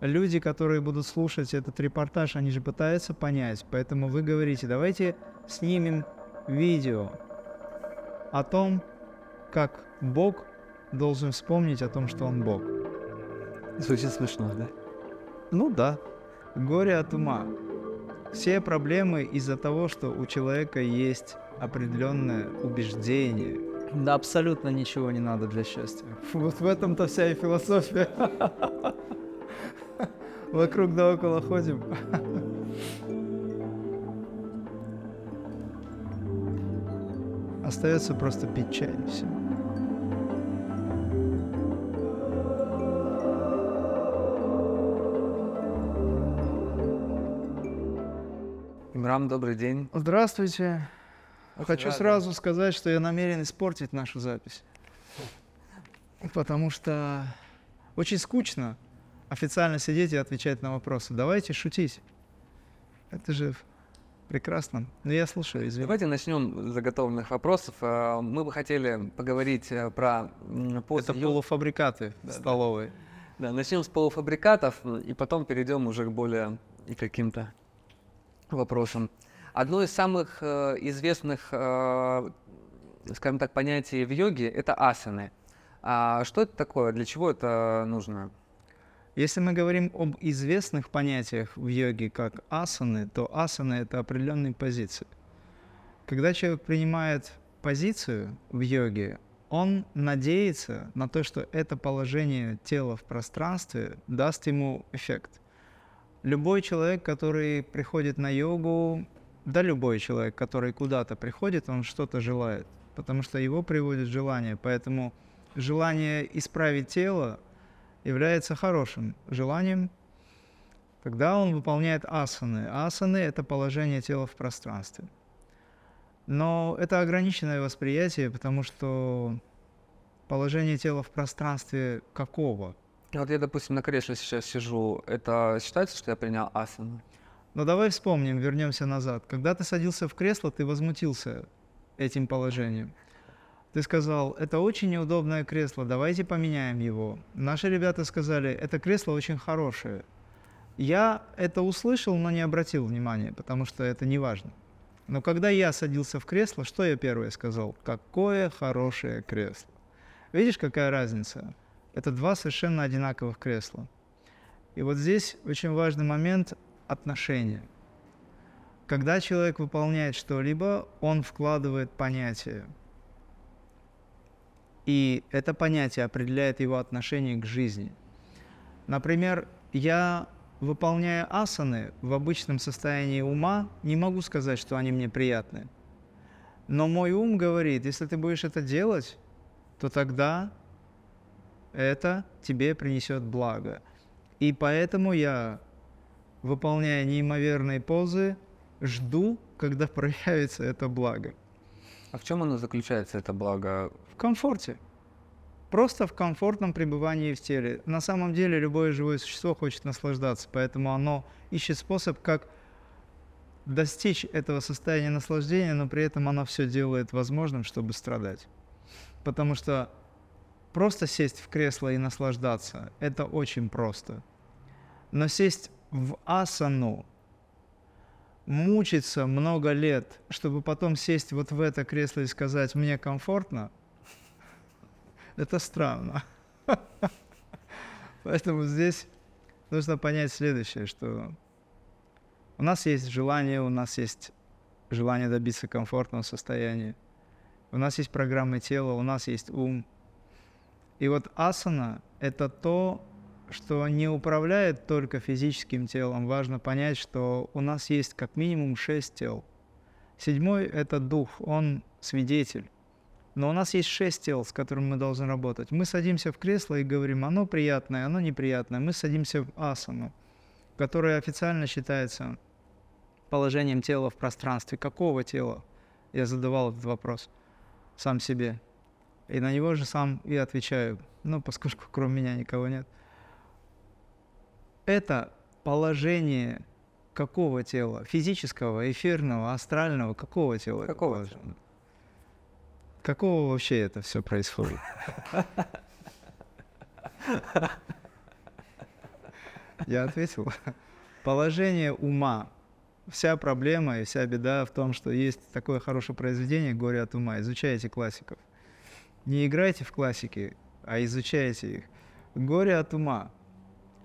люди, которые будут слушать этот репортаж, они же пытаются понять. Поэтому вы говорите, давайте снимем видео о том, как Бог должен вспомнить о том, что Он Бог. Звучит смешно, да? Ну да. Горе от ума. Все проблемы из-за того, что у человека есть определенное убеждение. Да абсолютно ничего не надо для счастья. Вот в этом-то вся и философия. Вокруг да около ходим. Остается просто пить чай и все. Имрам, добрый день. Здравствуйте. Хочу рада. сразу сказать, что я намерен испортить нашу запись. Потому что очень скучно официально сидеть и отвечать на вопросы. Давайте шутить. Это же прекрасно. Но я слушаю, извините. Давайте начнем с заготовленных вопросов. Э, Мы бы хотели поговорить э, про пост Это полуфабрикаты Да, да. столовой. Да, начнем с полуфабрикатов и потом перейдем уже к более каким-то вопросам. Одно из самых э, известных, э, скажем так, понятий в йоге это асаны. А что это такое? Для чего это нужно? Если мы говорим об известных понятиях в йоге, как асаны, то асаны — это определенные позиции. Когда человек принимает позицию в йоге, он надеется на то, что это положение тела в пространстве даст ему эффект. Любой человек, который приходит на йогу, да любой человек, который куда-то приходит, он что-то желает, потому что его приводит желание. Поэтому желание исправить тело является хорошим желанием, когда он выполняет асаны. Асаны — это положение тела в пространстве. Но это ограниченное восприятие, потому что положение тела в пространстве какого? Вот я, допустим, на кресле сейчас сижу. Это считается, что я принял асану? Но давай вспомним, вернемся назад. Когда ты садился в кресло, ты возмутился этим положением. Ты сказал, это очень неудобное кресло, давайте поменяем его. Наши ребята сказали, это кресло очень хорошее. Я это услышал, но не обратил внимания, потому что это не важно. Но когда я садился в кресло, что я первое сказал? Какое хорошее кресло. Видишь, какая разница? Это два совершенно одинаковых кресла. И вот здесь очень важный момент отношения. Когда человек выполняет что-либо, он вкладывает понятие. И это понятие определяет его отношение к жизни. Например, я, выполняя асаны в обычном состоянии ума, не могу сказать, что они мне приятны. Но мой ум говорит, если ты будешь это делать, то тогда это тебе принесет благо. И поэтому я, выполняя неимоверные позы, жду, когда проявится это благо. А в чем оно заключается, это благо? Комфорте. Просто в комфортном пребывании в теле. На самом деле любое живое существо хочет наслаждаться, поэтому оно ищет способ, как достичь этого состояния наслаждения, но при этом оно все делает возможным, чтобы страдать. Потому что просто сесть в кресло и наслаждаться – это очень просто. Но сесть в асану, мучиться много лет, чтобы потом сесть вот в это кресло и сказать «мне комфортно», это странно. Поэтому здесь нужно понять следующее, что у нас есть желание, у нас есть желание добиться комфортного состояния, у нас есть программы тела, у нас есть ум. И вот асана — это то, что не управляет только физическим телом. Важно понять, что у нас есть как минимум шесть тел. Седьмой — это дух, он свидетель. Но у нас есть шесть тел, с которыми мы должны работать. Мы садимся в кресло и говорим, оно приятное, оно неприятное. Мы садимся в асану, которая официально считается положением тела в пространстве. Какого тела? Я задавал этот вопрос сам себе. И на него же сам и отвечаю. Ну, поскольку кроме меня никого нет. Это положение какого тела? Физического, эфирного, астрального? Какого тела? Какого тела? Какого вообще это все происходит? Я ответил. Положение ума. Вся проблема и вся беда в том, что есть такое хорошее произведение «Горе от ума». Изучайте классиков. Не играйте в классики, а изучайте их. «Горе от ума».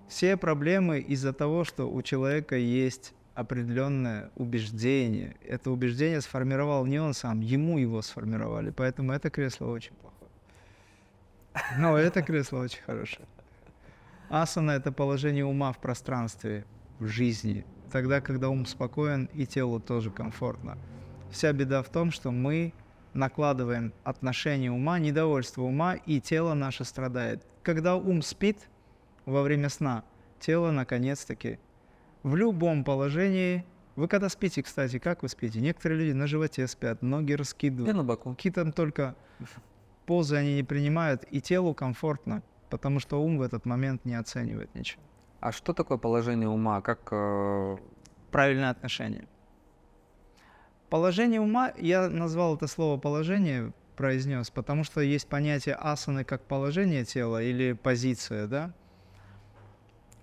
Все проблемы из-за того, что у человека есть определенное убеждение. Это убеждение сформировал не он сам, ему его сформировали. Поэтому это кресло очень плохое. Но это кресло очень хорошее. Асана — это положение ума в пространстве, в жизни. Тогда, когда ум спокоен, и телу тоже комфортно. Вся беда в том, что мы накладываем отношение ума, недовольство ума, и тело наше страдает. Когда ум спит во время сна, тело наконец-таки в любом положении. Вы когда спите, кстати, как вы спите? Некоторые люди на животе спят, ноги раскидывают. Я на боку. Какие-то только позы они не принимают, и телу комфортно, потому что ум в этот момент не оценивает ничего. А что такое положение ума? Как э, Правильное отношение. Положение ума, я назвал это слово положение, произнес, потому что есть понятие асаны как положение тела или позиция, да?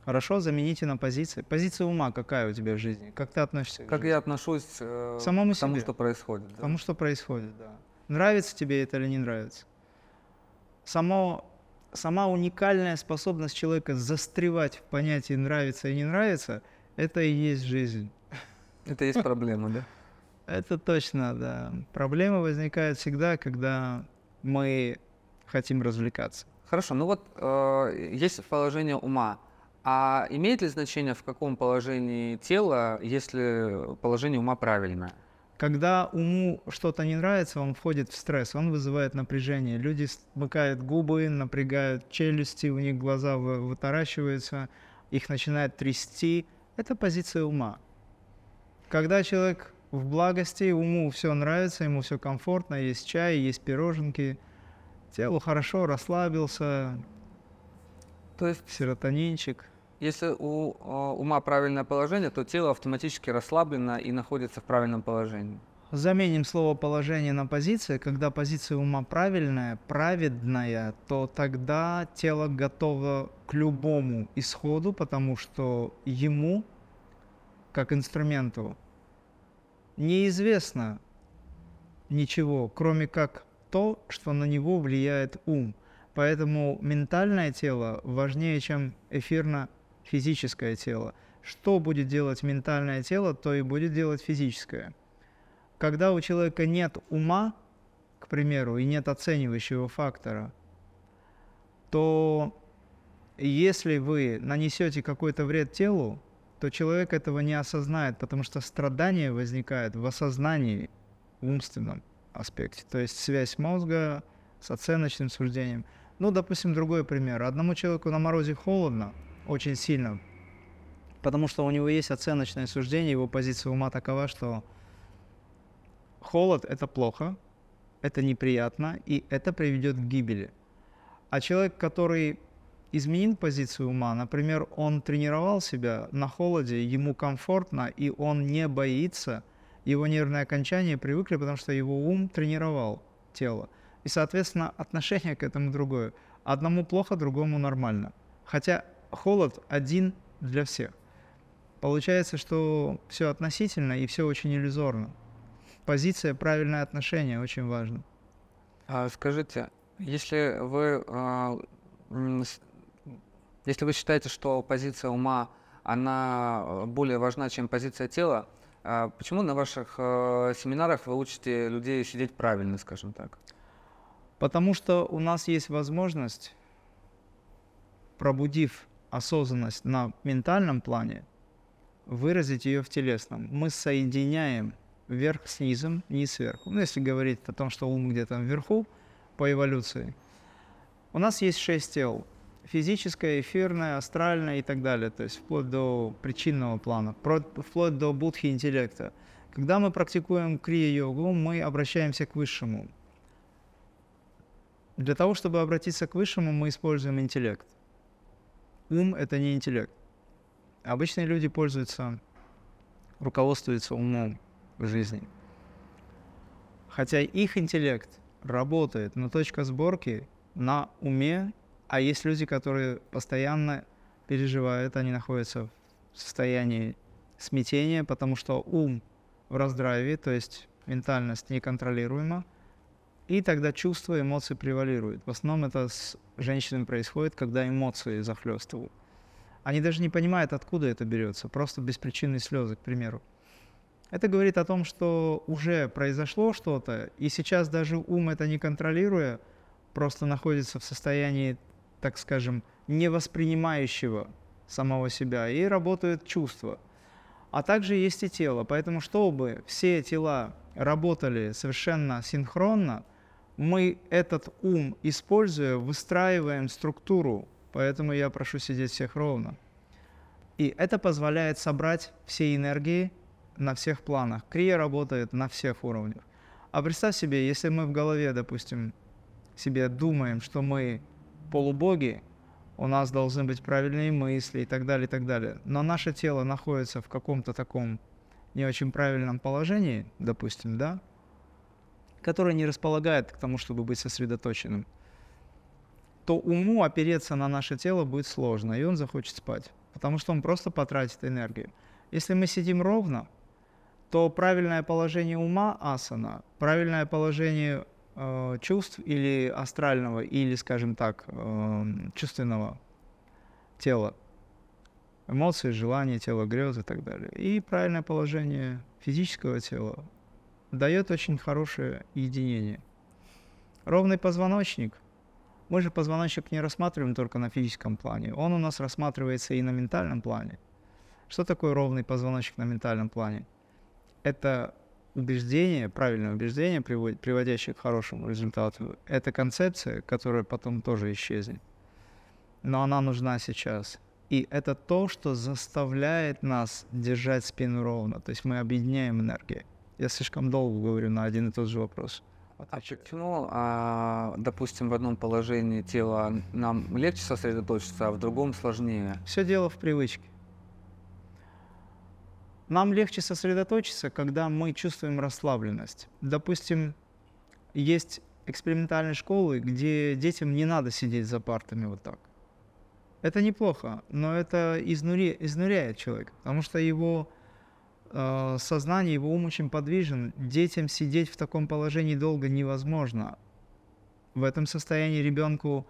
Хорошо, замените на позиции. Позиция ума какая у тебя в жизни? Как ты относишься? к как я отношусь э, Самому к тому, себе. что происходит? да? к тому, что происходит, да. Нравится тебе это или не нравится? Само, сама уникальная способность человека застревать в понятии нравится и не нравится, это и есть жизнь. Это есть проблема, да? Это точно, да. Проблемы возникают всегда, когда мы хотим развлекаться. Хорошо, ну вот э, есть положение ума. А имеет ли значение, в каком положении тела, если положение ума правильное? Когда уму что-то не нравится, он входит в стресс, он вызывает напряжение. Люди смыкают губы, напрягают челюсти, у них глаза вы- вытаращиваются, их начинает трясти. Это позиция ума. Когда человек в благости, уму все нравится, ему все комфортно, есть чай, есть пироженки, телу хорошо, расслабился, То есть, серотонинчик. Если у э, ума правильное положение, то тело автоматически расслаблено и находится в правильном положении. Заменим слово положение на позиция. Когда позиция ума правильная, праведная, то тогда тело готово к любому исходу, потому что ему, как инструменту, неизвестно ничего, кроме как то, что на него влияет ум. Поэтому ментальное тело важнее, чем эфирно-физическое тело. Что будет делать ментальное тело, то и будет делать физическое. Когда у человека нет ума, к примеру, и нет оценивающего фактора, то если вы нанесете какой-то вред телу, то человек этого не осознает, потому что страдание возникает в осознании, в умственном аспекте. То есть связь мозга с оценочным суждением. Ну, допустим, другой пример. Одному человеку на морозе холодно, очень сильно, потому что у него есть оценочное суждение, его позиция ума такова, что холод – это плохо, это неприятно, и это приведет к гибели. А человек, который изменил позицию ума, например, он тренировал себя на холоде, ему комфортно, и он не боится, его нервные окончания привыкли, потому что его ум тренировал тело. И, соответственно, отношение к этому другое. Одному плохо, другому нормально. Хотя холод один для всех. Получается, что все относительно и все очень иллюзорно. Позиция, правильное отношение очень важно. А скажите, если вы, а, если вы считаете, что позиция ума, она более важна, чем позиция тела, а почему на ваших э, семинарах вы учите людей сидеть правильно, скажем так? Потому что у нас есть возможность, пробудив осознанность на ментальном плане, выразить ее в телесном. Мы соединяем верх с низом, низ сверху. Ну, если говорить о том, что ум где-то вверху по эволюции. У нас есть шесть тел. Физическое, эфирное, астральное и так далее. То есть вплоть до причинного плана, вплоть до будхи интеллекта. Когда мы практикуем крия-йогу, мы обращаемся к высшему. Для того, чтобы обратиться к высшему, мы используем интеллект. Ум — это не интеллект. Обычные люди пользуются, руководствуются умом в жизни. Хотя их интеллект работает, но точка сборки на уме, а есть люди, которые постоянно переживают, они находятся в состоянии смятения, потому что ум в раздрайве, то есть ментальность неконтролируема, и тогда чувства, эмоции превалируют. В основном это с женщинами происходит, когда эмоции захлестывают. Они даже не понимают, откуда это берется, просто беспричинные слезы, к примеру. Это говорит о том, что уже произошло что-то, и сейчас даже ум это не контролируя, просто находится в состоянии, так скажем, невоспринимающего самого себя, и работают чувства. А также есть и тело. Поэтому, чтобы все тела работали совершенно синхронно, мы этот ум, используя, выстраиваем структуру. Поэтому я прошу сидеть всех ровно. И это позволяет собрать все энергии на всех планах. Крия работает на всех уровнях. А представь себе, если мы в голове, допустим, себе думаем, что мы полубоги, у нас должны быть правильные мысли и так далее, и так далее. Но наше тело находится в каком-то таком не очень правильном положении, допустим, да, которое не располагает к тому, чтобы быть сосредоточенным, то уму опереться на наше тело будет сложно, и он захочет спать, потому что он просто потратит энергию. Если мы сидим ровно, то правильное положение ума асана, правильное положение э, чувств или астрального, или, скажем так, э, чувственного тела, эмоции, желания, тело, грезы и так далее, и правильное положение физического тела дает очень хорошее единение. Ровный позвоночник. Мы же позвоночник не рассматриваем только на физическом плане, он у нас рассматривается и на ментальном плане. Что такое ровный позвоночник на ментальном плане? это убеждение, правильное убеждение, приводящее к хорошему результату, это концепция, которая потом тоже исчезнет. Но она нужна сейчас. И это то, что заставляет нас держать спину ровно. То есть мы объединяем энергии. Я слишком долго говорю на один и тот же вопрос. А почему, а, допустим, в одном положении тела нам легче сосредоточиться, а в другом сложнее? Все дело в привычке. Нам легче сосредоточиться, когда мы чувствуем расслабленность. Допустим, есть экспериментальные школы, где детям не надо сидеть за партами вот так. Это неплохо, но это изнуря... изнуряет человека, потому что его сознание, его ум очень подвижен. Детям сидеть в таком положении долго невозможно. В этом состоянии ребенку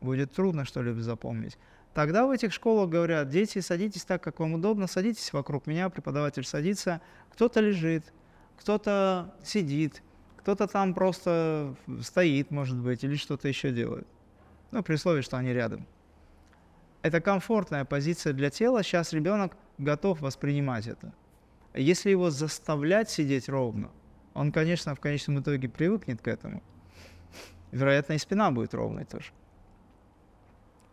будет трудно что-либо запомнить. Тогда в этих школах говорят, дети, садитесь так, как вам удобно, садитесь вокруг меня, преподаватель садится, кто-то лежит, кто-то сидит, кто-то там просто стоит, может быть, или что-то еще делает. Ну, при условии, что они рядом. Это комфортная позиция для тела, сейчас ребенок готов воспринимать это. Если его заставлять сидеть ровно, он, конечно, в конечном итоге привыкнет к этому. Вероятно, и спина будет ровной тоже.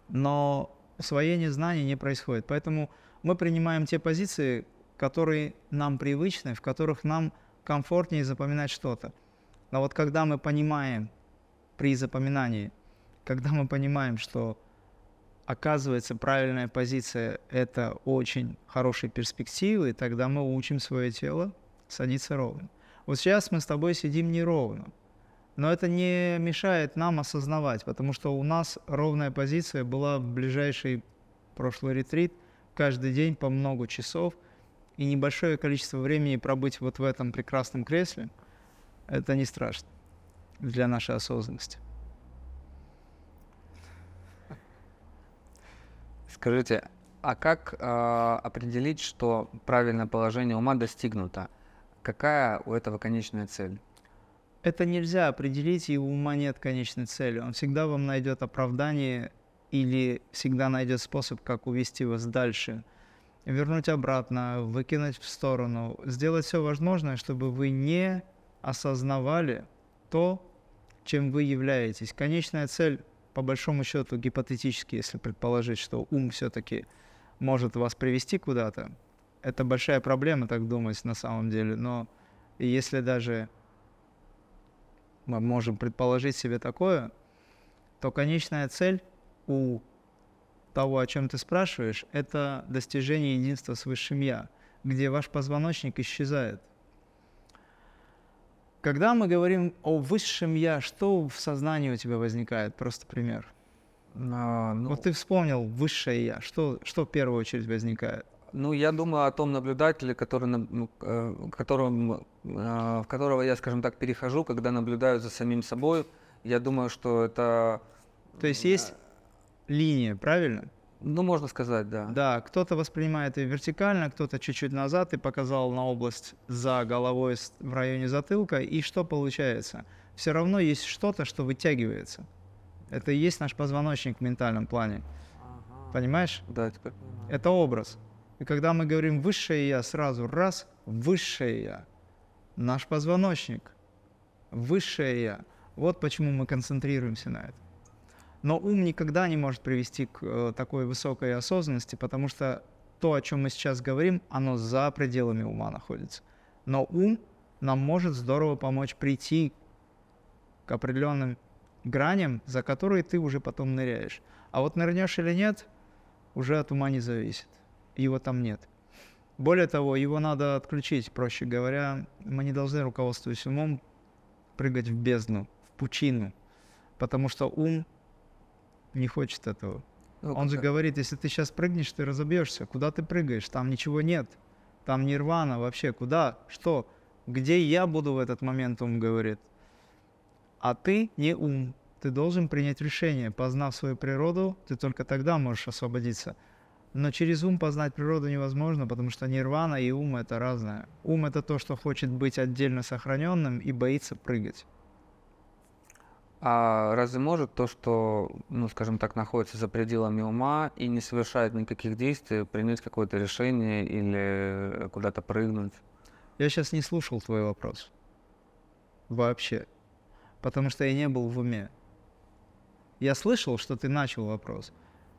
Но усвоение знаний не происходит. Поэтому мы принимаем те позиции, которые нам привычны, в которых нам комфортнее запоминать что-то. Но вот когда мы понимаем при запоминании, когда мы понимаем, что оказывается правильная позиция – это очень хорошие перспективы, тогда мы учим свое тело садиться ровно. Вот сейчас мы с тобой сидим неровно – но это не мешает нам осознавать, потому что у нас ровная позиция была в ближайший прошлый ретрит, каждый день по много часов, и небольшое количество времени пробыть вот в этом прекрасном кресле, это не страшно для нашей осознанности. Скажите, а как э, определить, что правильное положение ума достигнуто? Какая у этого конечная цель? это нельзя определить, и у ума нет конечной цели. Он всегда вам найдет оправдание или всегда найдет способ, как увести вас дальше. Вернуть обратно, выкинуть в сторону, сделать все возможное, чтобы вы не осознавали то, чем вы являетесь. Конечная цель, по большому счету, гипотетически, если предположить, что ум все-таки может вас привести куда-то, это большая проблема, так думать на самом деле. Но если даже мы можем предположить себе такое, то конечная цель у того, о чем ты спрашиваешь, это достижение единства с Высшим Я, где ваш позвоночник исчезает. Когда мы говорим о Высшем Я, что в сознании у тебя возникает? Просто пример. А, ну, Вот ты вспомнил высшее я. Что, что в первую очередь возникает? Ну, я думаю о том наблюдателе, который, ну, э, которым, э, в которого я, скажем так, перехожу, когда наблюдаю за самим собой. Я думаю, что это, То есть есть линия, правильно? Ну, можно сказать, да. Да, кто-то воспринимает ее вертикально, кто-то чуть-чуть назад и показал на область за головой в районе затылка. И что получается? Все равно есть что-то, что вытягивается. Это и есть наш позвоночник в ментальном плане. Понимаешь? Да, теперь. Это образ. И когда мы говорим высшее я, сразу раз, высшее я. Наш позвоночник. Высшее я. Вот почему мы концентрируемся на этом. Но ум никогда не может привести к э, такой высокой осознанности, потому что то, о чем мы сейчас говорим, оно за пределами ума находится. Но ум нам может здорово помочь прийти к определенным граням, за которые ты уже потом ныряешь. А вот нырнешь или нет, уже от ума не зависит. Его там нет. Более того, его надо отключить, проще говоря. Мы не должны, руководствуясь умом, прыгать в бездну, в пучину, потому что ум не хочет этого. Ну, Он же как- говорит, если ты сейчас прыгнешь, ты разобьешься. Куда ты прыгаешь? Там ничего нет. Там нирвана вообще. Куда? Что? Где я буду в этот момент, ум говорит. А ты не ум. Ты должен принять решение. Познав свою природу, ты только тогда можешь освободиться. Но через ум познать природу невозможно, потому что нирвана и ум это разное. Ум это то, что хочет быть отдельно сохраненным и боится прыгать. А разве может то, что, ну, скажем так, находится за пределами ума и не совершает никаких действий, принять какое-то решение или куда-то прыгнуть? Я сейчас не слушал твой вопрос. Вообще. Потому что я не был в уме. Я слышал, что ты начал вопрос.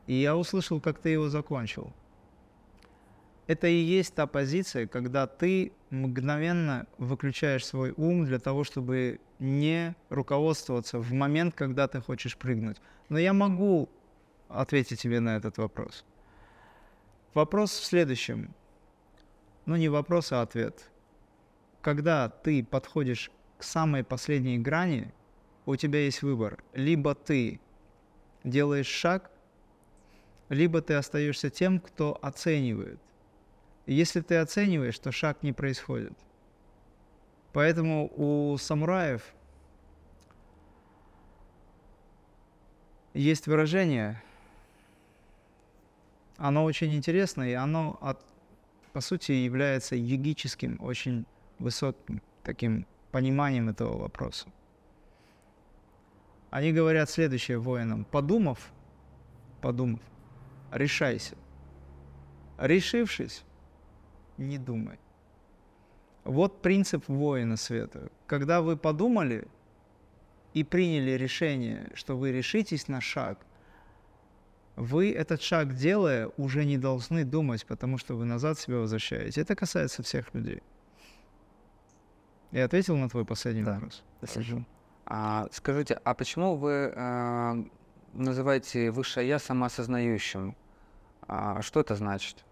И я услышал, как ты его закончил. Это и есть та позиция, когда ты мгновенно выключаешь свой ум для того, чтобы не руководствоваться в момент, когда ты хочешь прыгнуть. Но я могу ответить тебе на этот вопрос. Вопрос в следующем. Ну, не вопрос, а ответ. Когда ты подходишь к самой последней грани, у тебя есть выбор. Либо ты делаешь шаг, либо ты остаешься тем, кто оценивает. Если ты оцениваешь, то шаг не происходит. Поэтому у самураев есть выражение, оно очень интересное, и оно, от, по сути, является йогическим, очень высоким таким пониманием этого вопроса. Они говорят следующее воинам. Подумав, подумав, решайся. Решившись, не думай. Вот принцип воина света. Когда вы подумали и приняли решение, что вы решитесь на шаг, вы этот шаг делая уже не должны думать, потому что вы назад себя возвращаете. Это касается всех людей. Я ответил на твой последний Да. вопрос. Спасибо. А, скажите, а почему вы э, называете высшее я самоосознающим? А, что это значит?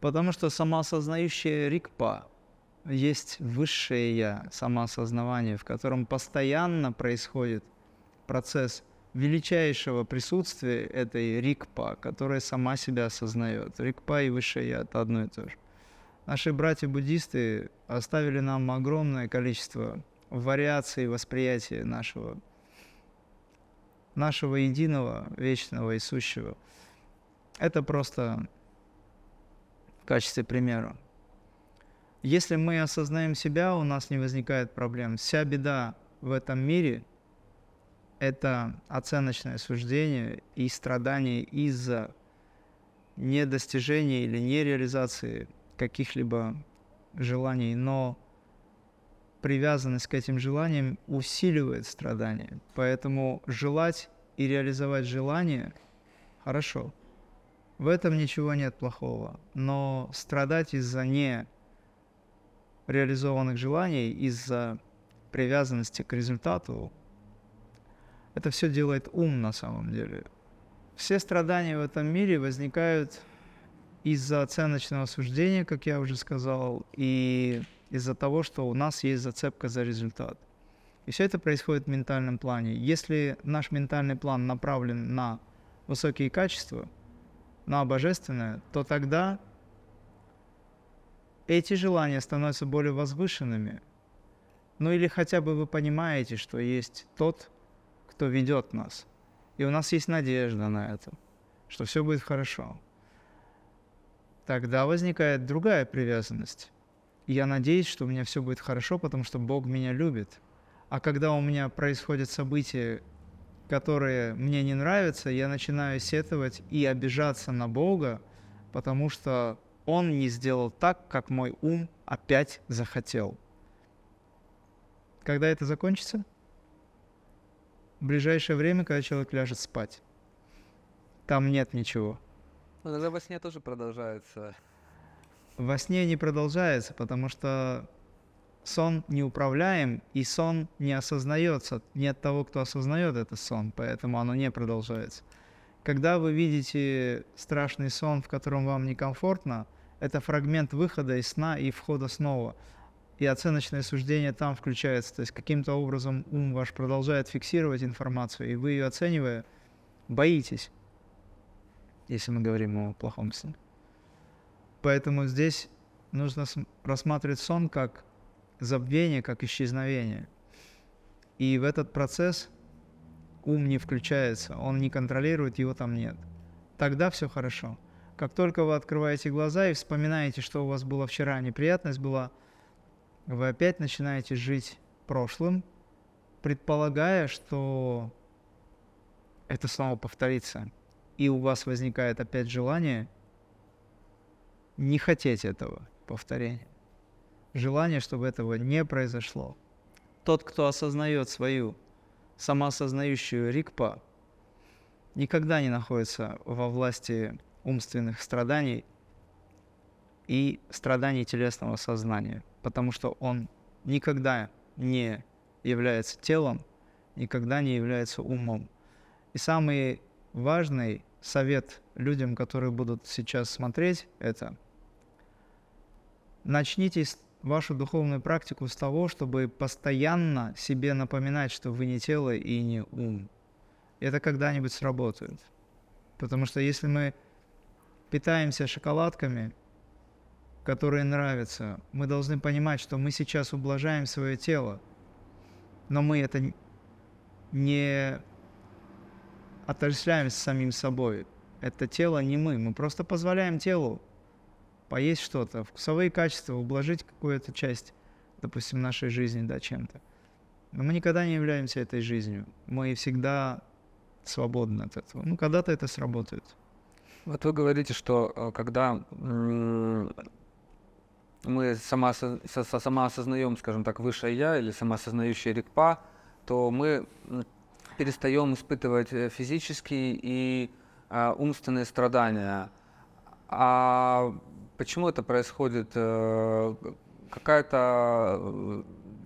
Потому что самоосознающее рикпа есть высшее я, самоосознавание, в котором постоянно происходит процесс величайшего присутствия этой рикпа, которая сама себя осознает. Рикпа и высшее я – это одно и то же. Наши братья-буддисты оставили нам огромное количество вариаций восприятия нашего, нашего единого, вечного и сущего. Это просто качестве примера. Если мы осознаем себя, у нас не возникает проблем. Вся беда в этом мире – это оценочное суждение и страдание из-за недостижения или нереализации каких-либо желаний, но привязанность к этим желаниям усиливает страдания. Поэтому желать и реализовать желание – хорошо. В этом ничего нет плохого. Но страдать из-за не реализованных желаний, из-за привязанности к результату, это все делает ум на самом деле. Все страдания в этом мире возникают из-за оценочного суждения, как я уже сказал, и из-за того, что у нас есть зацепка за результат. И все это происходит в ментальном плане. Если наш ментальный план направлен на высокие качества, на божественное, то тогда эти желания становятся более возвышенными. Ну или хотя бы вы понимаете, что есть тот, кто ведет нас. И у нас есть надежда на это, что все будет хорошо. Тогда возникает другая привязанность. Я надеюсь, что у меня все будет хорошо, потому что Бог меня любит. А когда у меня происходят события, которые мне не нравятся, я начинаю сетовать и обижаться на Бога, потому что Он не сделал так, как мой ум опять захотел. Когда это закончится? В ближайшее время, когда человек ляжет спать. Там нет ничего. Но иногда во сне тоже продолжается. Во сне не продолжается, потому что сон не управляем, и сон не осознается. Нет того, кто осознает этот сон, поэтому оно не продолжается. Когда вы видите страшный сон, в котором вам некомфортно, это фрагмент выхода из сна и входа снова. И оценочное суждение там включается. То есть каким-то образом ум ваш продолжает фиксировать информацию, и вы ее оценивая, боитесь, если мы говорим о плохом сне. Поэтому здесь нужно рассматривать сон как забвение, как исчезновение. И в этот процесс ум не включается, он не контролирует, его там нет. Тогда все хорошо. Как только вы открываете глаза и вспоминаете, что у вас было вчера, неприятность была, вы опять начинаете жить прошлым, предполагая, что это снова повторится. И у вас возникает опять желание не хотеть этого повторения желание, чтобы этого не произошло. Тот, кто осознает свою самоосознающую рикпа, никогда не находится во власти умственных страданий и страданий телесного сознания, потому что он никогда не является телом, никогда не является умом. И самый важный совет людям, которые будут сейчас смотреть это, начните вашу духовную практику с того, чтобы постоянно себе напоминать, что вы не тело и не ум. Это когда-нибудь сработает. Потому что если мы питаемся шоколадками, которые нравятся, мы должны понимать, что мы сейчас ублажаем свое тело, но мы это не отождествляем с самим собой. Это тело не мы, мы просто позволяем телу поесть что-то, вкусовые качества, ублажить какую-то часть, допустим, нашей жизни, да, чем-то. Но мы никогда не являемся этой жизнью. Мы всегда свободны от этого. Ну, когда-то это сработает. Вот вы говорите, что э, когда мы сама, осознаем, скажем так, высшее я или самоосознающая рикпа, то мы перестаем испытывать э, физические и а, умственные страдания. А Почему это происходит? Э, какая-то, э,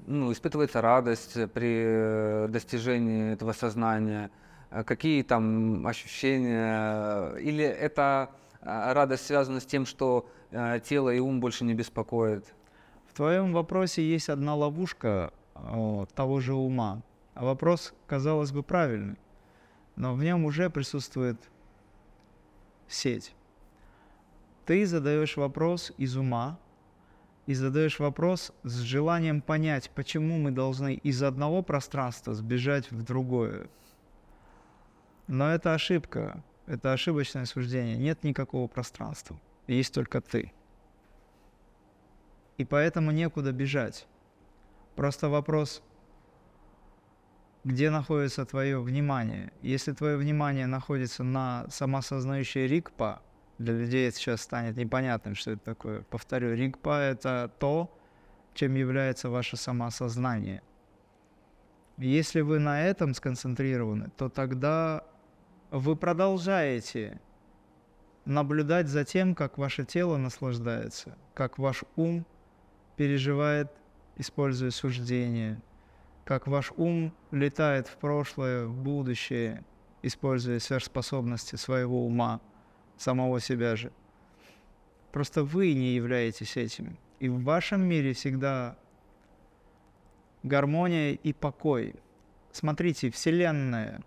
ну, испытывается радость при достижении этого сознания? Э, какие там ощущения? Или это радость связана с тем, что тело и ум больше не беспокоят? В твоем вопросе есть одна ловушка того же ума. А вопрос, казалось бы, правильный. Но в нем уже присутствует сеть ты задаешь вопрос из ума и задаешь вопрос с желанием понять, почему мы должны из одного пространства сбежать в другое. Но это ошибка, это ошибочное суждение. Нет никакого пространства, есть только ты. И поэтому некуда бежать. Просто вопрос, где находится твое внимание. Если твое внимание находится на самосознающей рикпа, для людей сейчас станет непонятным, что это такое. Повторю, ригпа — это то, чем является ваше самосознание. Если вы на этом сконцентрированы, то тогда вы продолжаете наблюдать за тем, как ваше тело наслаждается, как ваш ум переживает, используя суждение, как ваш ум летает в прошлое, в будущее, используя сверхспособности своего ума – самого себя же. Просто вы не являетесь этим. И в вашем мире всегда гармония и покой. Смотрите, Вселенная,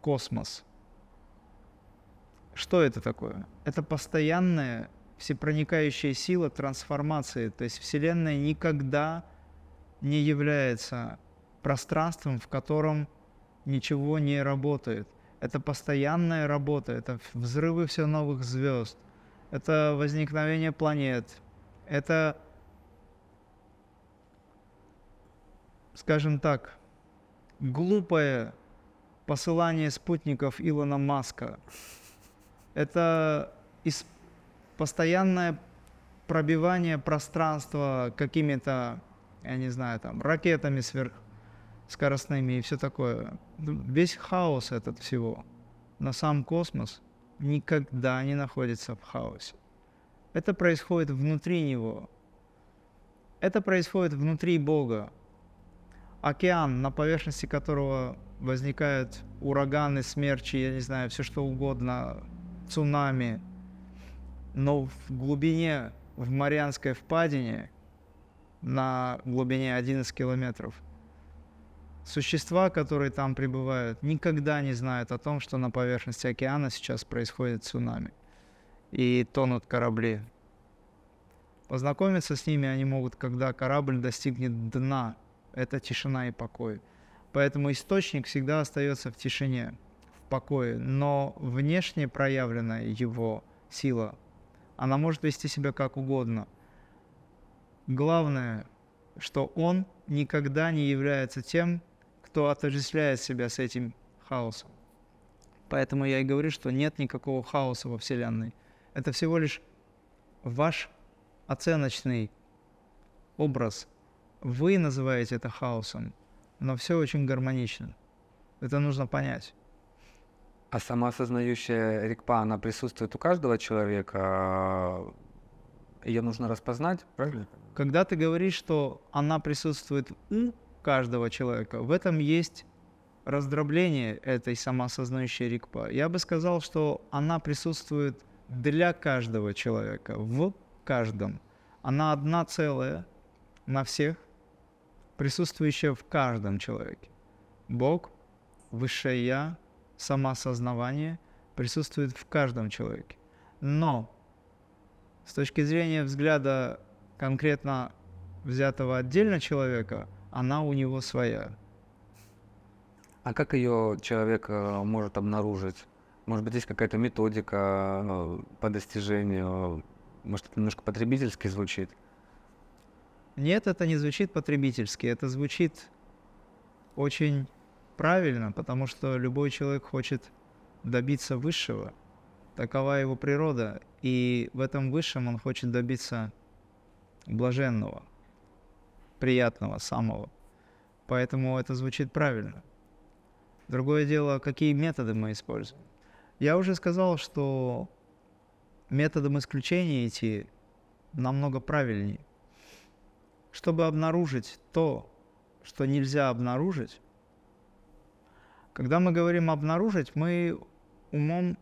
космос. Что это такое? Это постоянная всепроникающая сила трансформации. То есть Вселенная никогда не является пространством, в котором ничего не работает. Это постоянная работа, это взрывы все новых звезд, это возникновение планет, это, скажем так, глупое посылание спутников Илона Маска. Это из постоянное пробивание пространства какими-то, я не знаю, там, ракетами сверхскоростными и все такое. Весь хаос этот всего. Но сам космос никогда не находится в хаосе. Это происходит внутри него. Это происходит внутри Бога. Океан, на поверхности которого возникают ураганы, смерчи, я не знаю, все что угодно, цунами. Но в глубине, в Марианской впадине, на глубине 11 километров, существа, которые там пребывают, никогда не знают о том, что на поверхности океана сейчас происходит цунами и тонут корабли. Познакомиться с ними они могут, когда корабль достигнет дна. Это тишина и покой. Поэтому источник всегда остается в тишине, в покое. Но внешне проявленная его сила, она может вести себя как угодно. Главное, что он никогда не является тем, кто отождествляет себя с этим хаосом. Поэтому я и говорю, что нет никакого хаоса во Вселенной. Это всего лишь ваш оценочный образ. Вы называете это хаосом, но все очень гармонично. Это нужно понять. А самоосознающая рикпа, она присутствует у каждого человека, ее нужно распознать, правильно? Когда ты говоришь, что она присутствует у каждого человека, в этом есть раздробление этой самоосознающей рикпа. Я бы сказал, что она присутствует для каждого человека, в каждом. Она одна целая на всех, присутствующая в каждом человеке. Бог, Высшее Я, самоосознавание присутствует в каждом человеке. Но с точки зрения взгляда конкретно взятого отдельно человека, она у него своя. А как ее человек э, может обнаружить? Может быть, есть какая-то методика э, по достижению? Может, это немножко потребительски звучит? Нет, это не звучит потребительски, это звучит очень правильно, потому что любой человек хочет добиться высшего. Такова его природа. И в этом высшем он хочет добиться блаженного, приятного, самого. Поэтому это звучит правильно. Другое дело, какие методы мы используем. Я уже сказал, что методом исключения идти намного правильнее. Чтобы обнаружить то, что нельзя обнаружить, когда мы говорим обнаружить, мы умом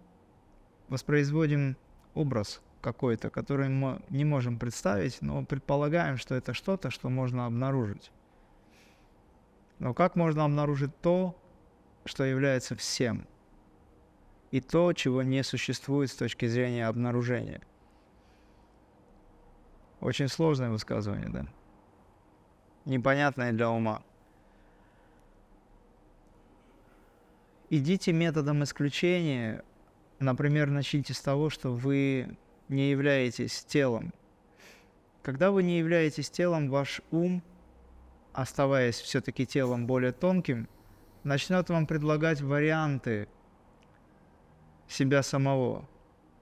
воспроизводим образ какой-то, который мы не можем представить, но предполагаем, что это что-то, что можно обнаружить. Но как можно обнаружить то, что является всем, и то, чего не существует с точки зрения обнаружения? Очень сложное высказывание, да? Непонятное для ума. идите методом исключения. Например, начните с того, что вы не являетесь телом. Когда вы не являетесь телом, ваш ум, оставаясь все-таки телом более тонким, начнет вам предлагать варианты себя самого.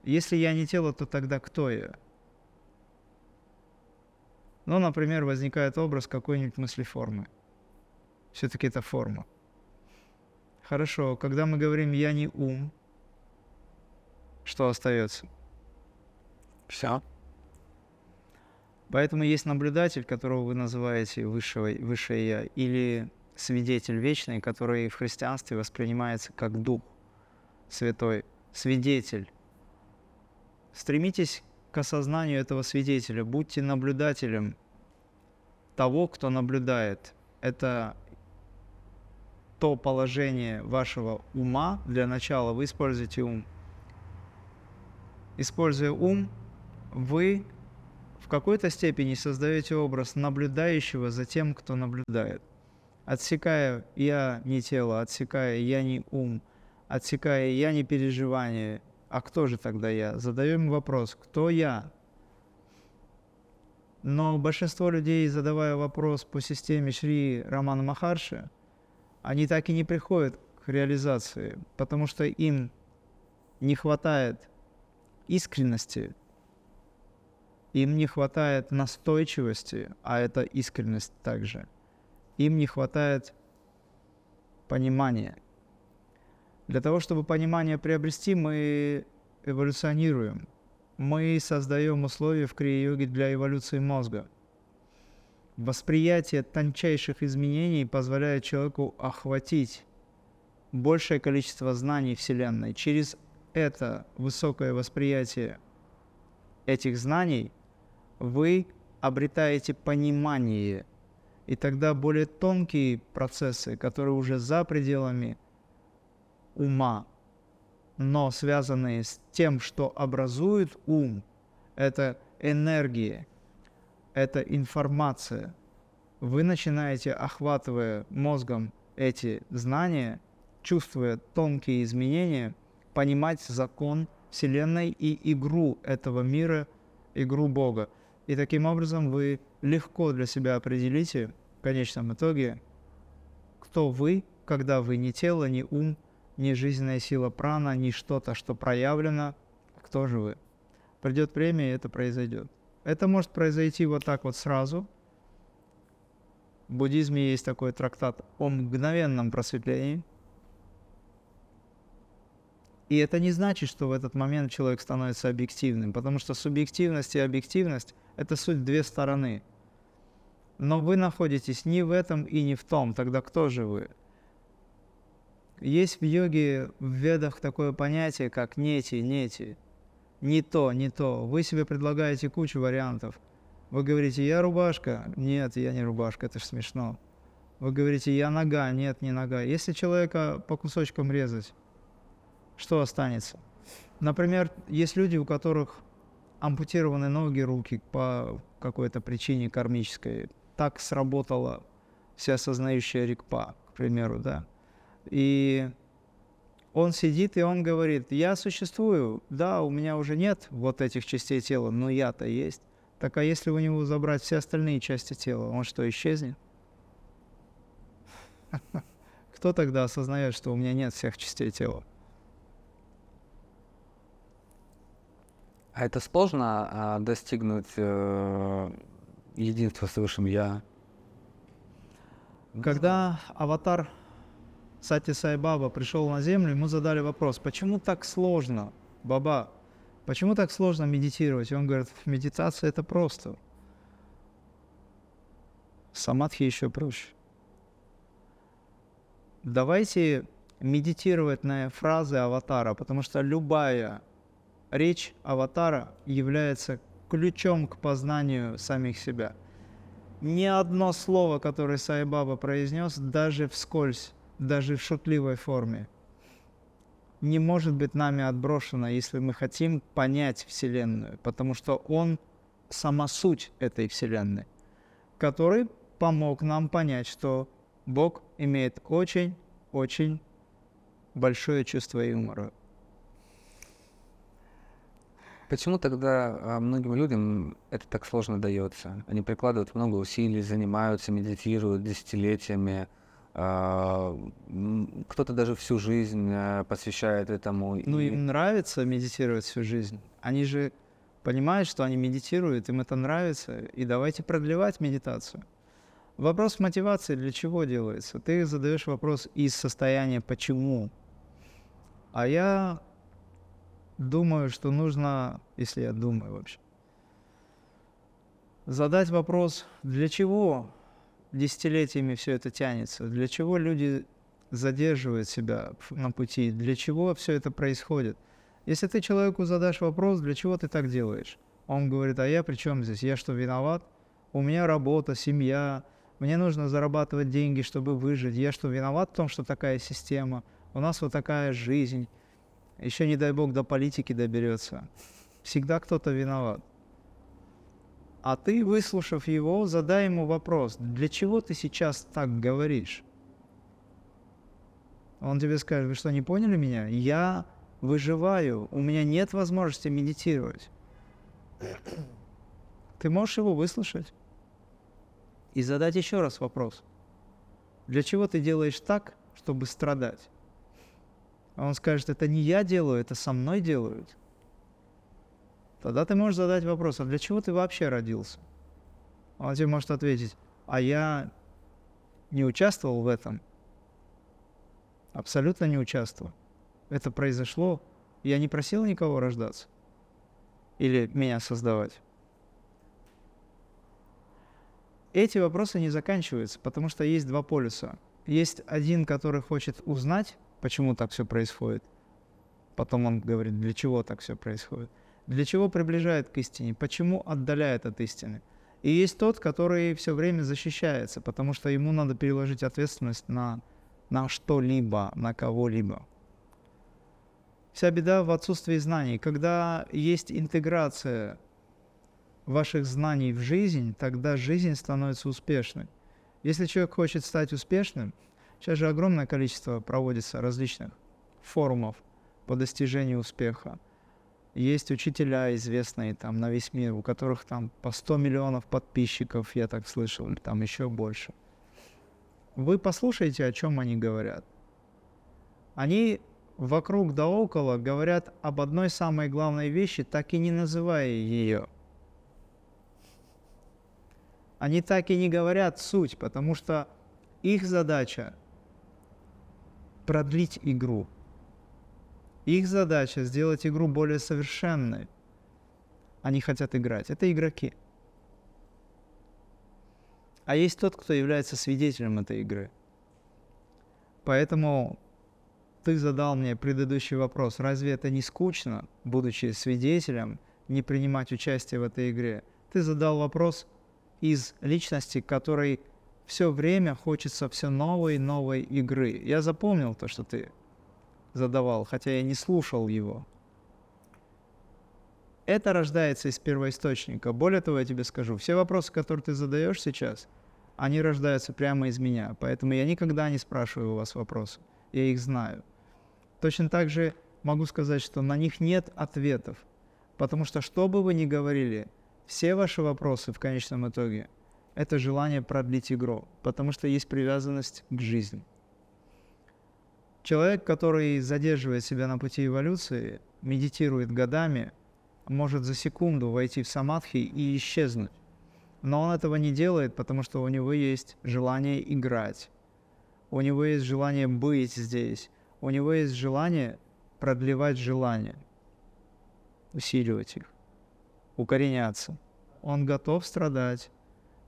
Если я не тело, то тогда кто я? Ну, например, возникает образ какой-нибудь мыслеформы. Все-таки это форма. Хорошо, когда мы говорим «я не ум», что остается? Все. Поэтому есть наблюдатель, которого вы называете высшего, высшее «я», или свидетель вечный, который в христианстве воспринимается как дух святой, свидетель. Стремитесь к осознанию этого свидетеля, будьте наблюдателем того, кто наблюдает. это то положение вашего ума. Для начала вы используете ум. Используя ум, вы в какой-то степени создаете образ наблюдающего за тем, кто наблюдает. Отсекая «я не тело», отсекая «я не ум», отсекая «я не переживание», а кто же тогда я? Задаем вопрос, кто я? Но большинство людей, задавая вопрос по системе Шри Рамана Махарши, они так и не приходят к реализации, потому что им не хватает искренности, им не хватает настойчивости, а это искренность также. Им не хватает понимания. Для того, чтобы понимание приобрести, мы эволюционируем. Мы создаем условия в крия-йоге для эволюции мозга. Восприятие тончайших изменений позволяет человеку охватить большее количество знаний Вселенной. Через это высокое восприятие этих знаний вы обретаете понимание, и тогда более тонкие процессы, которые уже за пределами ума, но связанные с тем, что образует ум, это энергия, это информация. Вы начинаете, охватывая мозгом эти знания, чувствуя тонкие изменения, понимать закон Вселенной и игру этого мира, игру Бога. И таким образом вы легко для себя определите в конечном итоге, кто вы, когда вы не тело, не ум, не жизненная сила прана, не что-то, что проявлено, кто же вы. Придет время, и это произойдет. Это может произойти вот так вот сразу. В буддизме есть такой трактат о мгновенном просветлении – и это не значит, что в этот момент человек становится объективным, потому что субъективность и объективность – это суть две стороны. Но вы находитесь не в этом и не в том, тогда кто же вы? Есть в йоге, в ведах такое понятие, как нети, нети. Не то, не то. Вы себе предлагаете кучу вариантов. Вы говорите, я рубашка. Нет, я не рубашка, это ж смешно. Вы говорите, я нога. Нет, не нога. Если человека по кусочкам резать, что останется? Например, есть люди, у которых ампутированы ноги, руки по какой-то причине кармической. Так сработала вся осознающая рикпа, к примеру, да. И он сидит и он говорит, я существую, да, у меня уже нет вот этих частей тела, но я-то есть. Так а если у него забрать все остальные части тела, он что, исчезнет? Кто тогда осознает, что у меня нет всех частей тела? А это сложно а, достигнуть э, единства с Высшим Я? Когда аватар Сати Сайбаба пришел на Землю, ему задали вопрос, почему так сложно, Баба, почему так сложно медитировать? И он говорит, медитация это просто. Самадхи еще проще. Давайте медитировать на фразы аватара, потому что любая речь аватара является ключом к познанию самих себя. Ни одно слово, которое Сайбаба произнес, даже вскользь, даже в шутливой форме, не может быть нами отброшено, если мы хотим понять Вселенную, потому что Он сама суть этой Вселенной, который помог нам понять, что Бог имеет очень-очень большое чувство юмора. Почему тогда а, многим людям это так сложно дается? Они прикладывают много усилий, занимаются, медитируют десятилетиями. А, кто-то даже всю жизнь э, посвящает этому. Ну, им нравится медитировать всю жизнь. Они же понимают, что они медитируют, им это нравится, и давайте продлевать медитацию. Вопрос мотивации для чего делается? Ты задаешь вопрос из состояния «почему?». А я думаю, что нужно, если я думаю вообще, задать вопрос, для чего десятилетиями все это тянется, для чего люди задерживают себя на пути, для чего все это происходит. Если ты человеку задашь вопрос, для чего ты так делаешь, он говорит, а я при чем здесь, я что, виноват? У меня работа, семья, Мне нужно зарабатывать деньги, чтобы выжить. Я что, виноват в том, что такая система? У нас вот такая жизнь. Еще, не дай бог, до политики доберется. Всегда кто-то виноват. А ты, выслушав его, задай ему вопрос, для чего ты сейчас так говоришь? Он тебе скажет, вы что, не поняли меня? Я выживаю, у меня нет возможности медитировать. Ты можешь его выслушать и задать еще раз вопрос. Для чего ты делаешь так, чтобы страдать? А он скажет, это не я делаю, это со мной делают. Тогда ты можешь задать вопрос, а для чего ты вообще родился? Он тебе может ответить, а я не участвовал в этом. Абсолютно не участвовал. Это произошло. Я не просил никого рождаться. Или меня создавать. Эти вопросы не заканчиваются, потому что есть два полюса. Есть один, который хочет узнать, почему так все происходит. Потом он говорит, для чего так все происходит. Для чего приближает к истине, почему отдаляет от истины. И есть тот, который все время защищается, потому что ему надо переложить ответственность на, на что-либо, на кого-либо. Вся беда в отсутствии знаний. Когда есть интеграция ваших знаний в жизнь, тогда жизнь становится успешной. Если человек хочет стать успешным, сейчас же огромное количество проводится различных форумов по достижению успеха. Есть учителя известные там на весь мир, у которых там по 100 миллионов подписчиков, я так слышал, или там еще больше. Вы послушайте, о чем они говорят. Они вокруг да около говорят об одной самой главной вещи, так и не называя ее – они так и не говорят суть, потому что их задача продлить игру. Их задача сделать игру более совершенной. Они хотят играть. Это игроки. А есть тот, кто является свидетелем этой игры. Поэтому ты задал мне предыдущий вопрос. Разве это не скучно, будучи свидетелем, не принимать участие в этой игре? Ты задал вопрос – из личности, которой все время хочется все новой и новой игры. Я запомнил то, что ты задавал, хотя я не слушал его. Это рождается из первоисточника. Более того, я тебе скажу, все вопросы, которые ты задаешь сейчас, они рождаются прямо из меня. Поэтому я никогда не спрашиваю у вас вопросы. Я их знаю. Точно так же могу сказать, что на них нет ответов. Потому что что бы вы ни говорили, все ваши вопросы в конечном итоге – это желание продлить игру, потому что есть привязанность к жизни. Человек, который задерживает себя на пути эволюции, медитирует годами, может за секунду войти в самадхи и исчезнуть. Но он этого не делает, потому что у него есть желание играть. У него есть желание быть здесь. У него есть желание продлевать желания, усиливать их укореняться. Он готов страдать.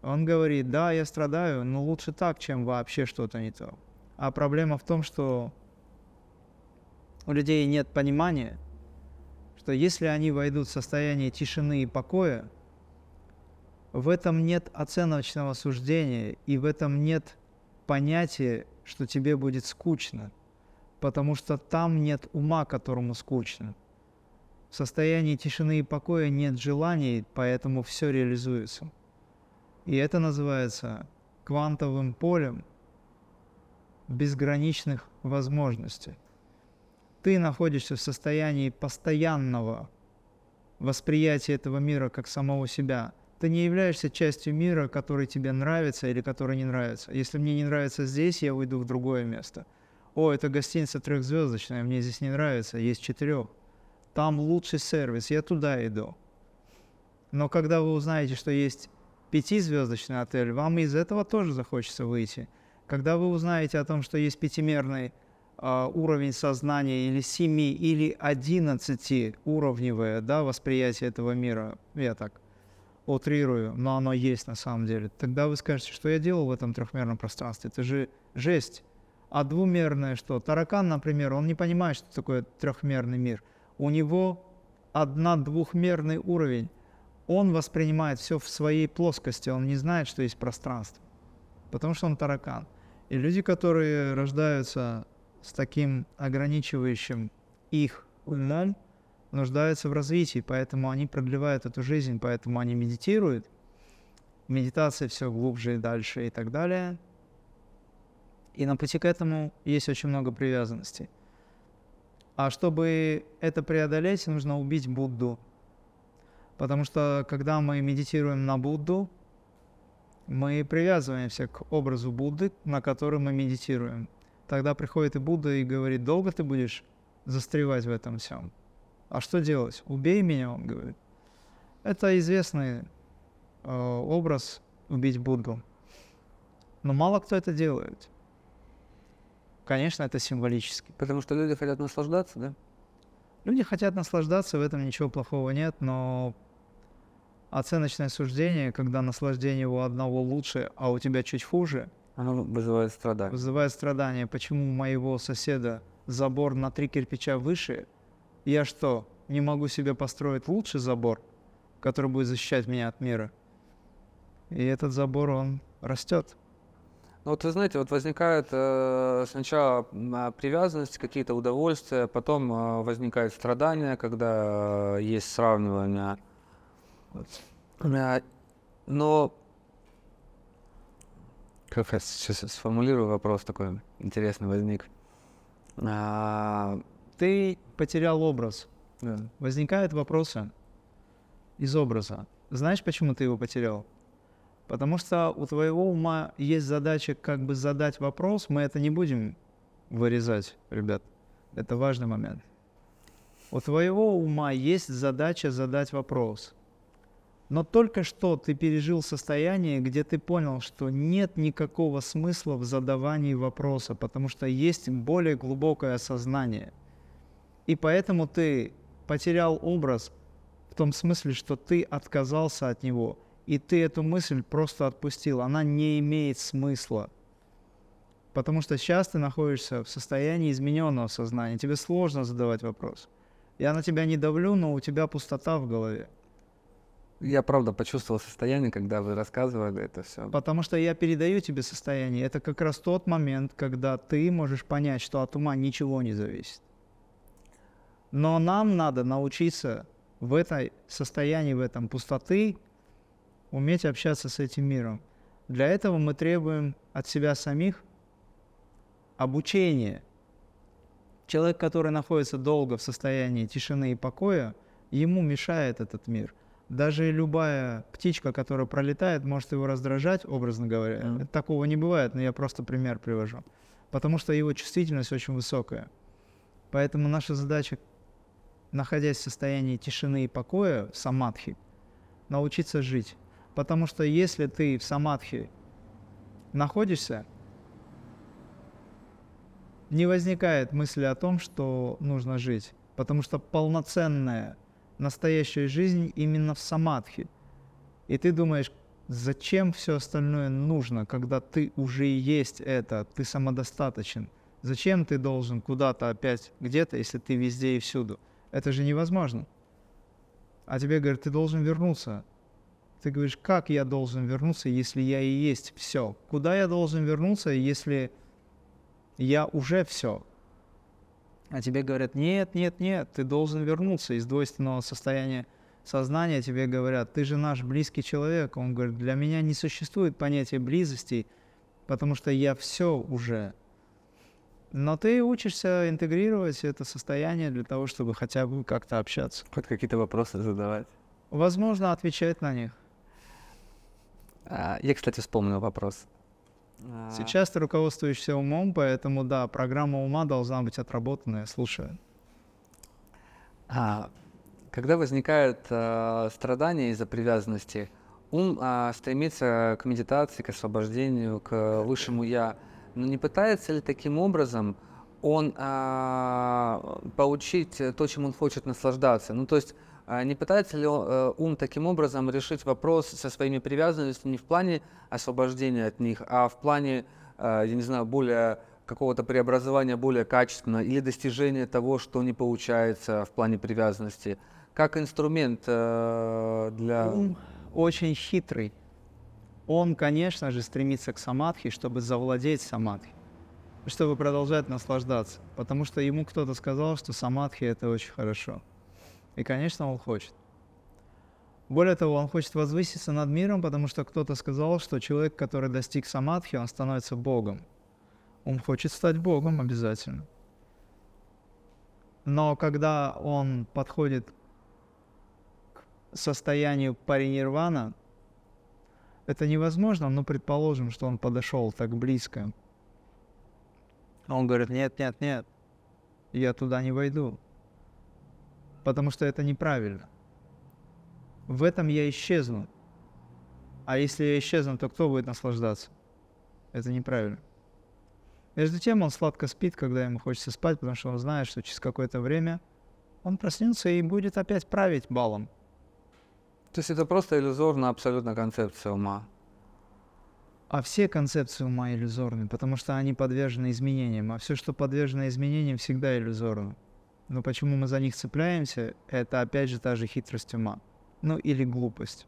Он говорит, да, я страдаю, но лучше так, чем вообще что-то не то. А проблема в том, что у людей нет понимания, что если они войдут в состояние тишины и покоя, в этом нет оценочного суждения, и в этом нет понятия, что тебе будет скучно, потому что там нет ума, которому скучно. В состоянии тишины и покоя нет желаний, поэтому все реализуется. И это называется квантовым полем безграничных возможностей. Ты находишься в состоянии постоянного восприятия этого мира как самого себя. Ты не являешься частью мира, который тебе нравится или который не нравится. Если мне не нравится здесь, я уйду в другое место. О, это гостиница трехзвездочная, мне здесь не нравится, есть четырех там лучший сервис, я туда иду. Но когда вы узнаете, что есть пятизвездочный отель, вам из этого тоже захочется выйти. Когда вы узнаете о том, что есть пятимерный э, уровень сознания или семи или одиннадцати уровневое да, восприятие этого мира, я так утрирую, но оно есть на самом деле, тогда вы скажете, что я делал в этом трехмерном пространстве. Это же жесть. А двумерное что? Таракан, например, он не понимает, что такое трехмерный мир – у него одна-двухмерный уровень. Он воспринимает все в своей плоскости, он не знает, что есть пространство. потому что он таракан. И люди, которые рождаются с таким ограничивающим их умом, нуждаются в развитии, поэтому они продлевают эту жизнь, поэтому они медитируют. Медитация все глубже и дальше и так далее. И на пути к этому есть очень много привязанностей. А чтобы это преодолеть, нужно убить Будду. Потому что когда мы медитируем на Будду, мы привязываемся к образу Будды, на который мы медитируем. Тогда приходит и Будда и говорит, долго ты будешь застревать в этом всем? А что делать? Убей меня, он говорит. Это известный э, образ убить Будду. Но мало кто это делает. Конечно, это символически. Потому что люди хотят наслаждаться, да? Люди хотят наслаждаться, в этом ничего плохого нет, но оценочное суждение, когда наслаждение у одного лучше, а у тебя чуть хуже, Оно вызывает страдания. вызывает страдания. Почему у моего соседа забор на три кирпича выше, я что, не могу себе построить лучший забор, который будет защищать меня от мира? И этот забор, он растет. Ну вот вы знаете, вот возникает э, сначала а, привязанность, какие-то удовольствия, потом э, возникает страдания, когда э, есть сравнивание. Э, но как я сейчас сформулирую вопрос такой интересный возник. А, Ты потерял образ. да. Возникают вопросы из образа. Знаешь, почему ты его потерял? Потому что у твоего ума есть задача как бы задать вопрос. Мы это не будем вырезать, ребят. Это важный момент. У твоего ума есть задача задать вопрос. Но только что ты пережил состояние, где ты понял, что нет никакого смысла в задавании вопроса, потому что есть более глубокое осознание. И поэтому ты потерял образ в том смысле, что ты отказался от него, и ты эту мысль просто отпустил. Она не имеет смысла. Потому что сейчас ты находишься в состоянии измененного сознания. Тебе сложно задавать вопрос. Я на тебя не давлю, но у тебя пустота в голове. Я правда почувствовал состояние, когда вы рассказывали это все. Потому что я передаю тебе состояние. Это как раз тот момент, когда ты можешь понять, что от ума ничего не зависит. Но нам надо научиться в этой состоянии, в этом пустоты, уметь общаться с этим миром. Для этого мы требуем от себя самих обучения. Человек, который находится долго в состоянии тишины и покоя, ему мешает этот мир. Даже любая птичка, которая пролетает, может его раздражать, образно говоря. Мгм. Такого не бывает, но я просто пример привожу. Потому что его чувствительность очень высокая. Поэтому наша задача, находясь в состоянии тишины и покоя, в самадхи, научиться жить. Потому что если ты в самадхи находишься, не возникает мысли о том, что нужно жить. Потому что полноценная настоящая жизнь именно в самадхи. И ты думаешь, зачем все остальное нужно, когда ты уже и есть это, ты самодостаточен. Зачем ты должен куда-то опять где-то, если ты везде и всюду? Это же невозможно. А тебе говорят, ты должен вернуться. Ты говоришь, как я должен вернуться, если я и есть все? Куда я должен вернуться, если я уже все? А тебе говорят, нет, нет, нет, ты должен вернуться из двойственного состояния сознания. Тебе говорят, ты же наш близкий человек. Он говорит, для меня не существует понятия близости, потому что я все уже. Но ты учишься интегрировать это состояние для того, чтобы хотя бы как-то общаться. Хоть какие-то вопросы задавать. Возможно, отвечать на них. А, я, кстати, вспомнил вопрос. А, Сейчас ты руководствуешься умом, поэтому да, программа ума должна быть отработанная. Слушаю. а, когда возникает а, страдание из-за привязанности, ум а, стремится к медитации, к освобождению, к высшему я. Но не пытается ли таким образом он а, получить то, чем он хочет наслаждаться? Ну, то есть не пытается ли э, ум таким образом решить вопрос со своими привязанностями не в плане освобождения от них, а в плане, а, я не знаю, более какого-то преобразования более качественного или достижения того, что не получается в плане привязанности, как инструмент э, для... Ум очень хитрый. он, конечно же, стремится к самадхи, чтобы завладеть самадхи, чтобы продолжать наслаждаться, потому что ему кто-то сказал, что самадхи это очень хорошо. И, конечно, он хочет. Более того, он хочет возвыситься над миром, потому что кто-то сказал, что человек, который достиг самадхи, он становится Богом. Он хочет стать Богом обязательно. Но когда он подходит к состоянию паринирвана, это невозможно, но предположим, что он подошел так близко. Он говорит, нет, нет, нет, я туда не войду, потому что это неправильно. В этом я исчезну. А если я исчезну, то кто будет наслаждаться? Это неправильно. Между тем он сладко спит, когда ему хочется спать, потому что он знает, что через какое-то время он проснется и будет опять править балом. То есть это просто иллюзорная абсолютно концепция ума. А все концепции ума иллюзорны, потому что они подвержены изменениям. А все, что подвержено изменениям, всегда иллюзорно. Но почему мы за них цепляемся, это опять же та же хитрость ума. Ну или глупость.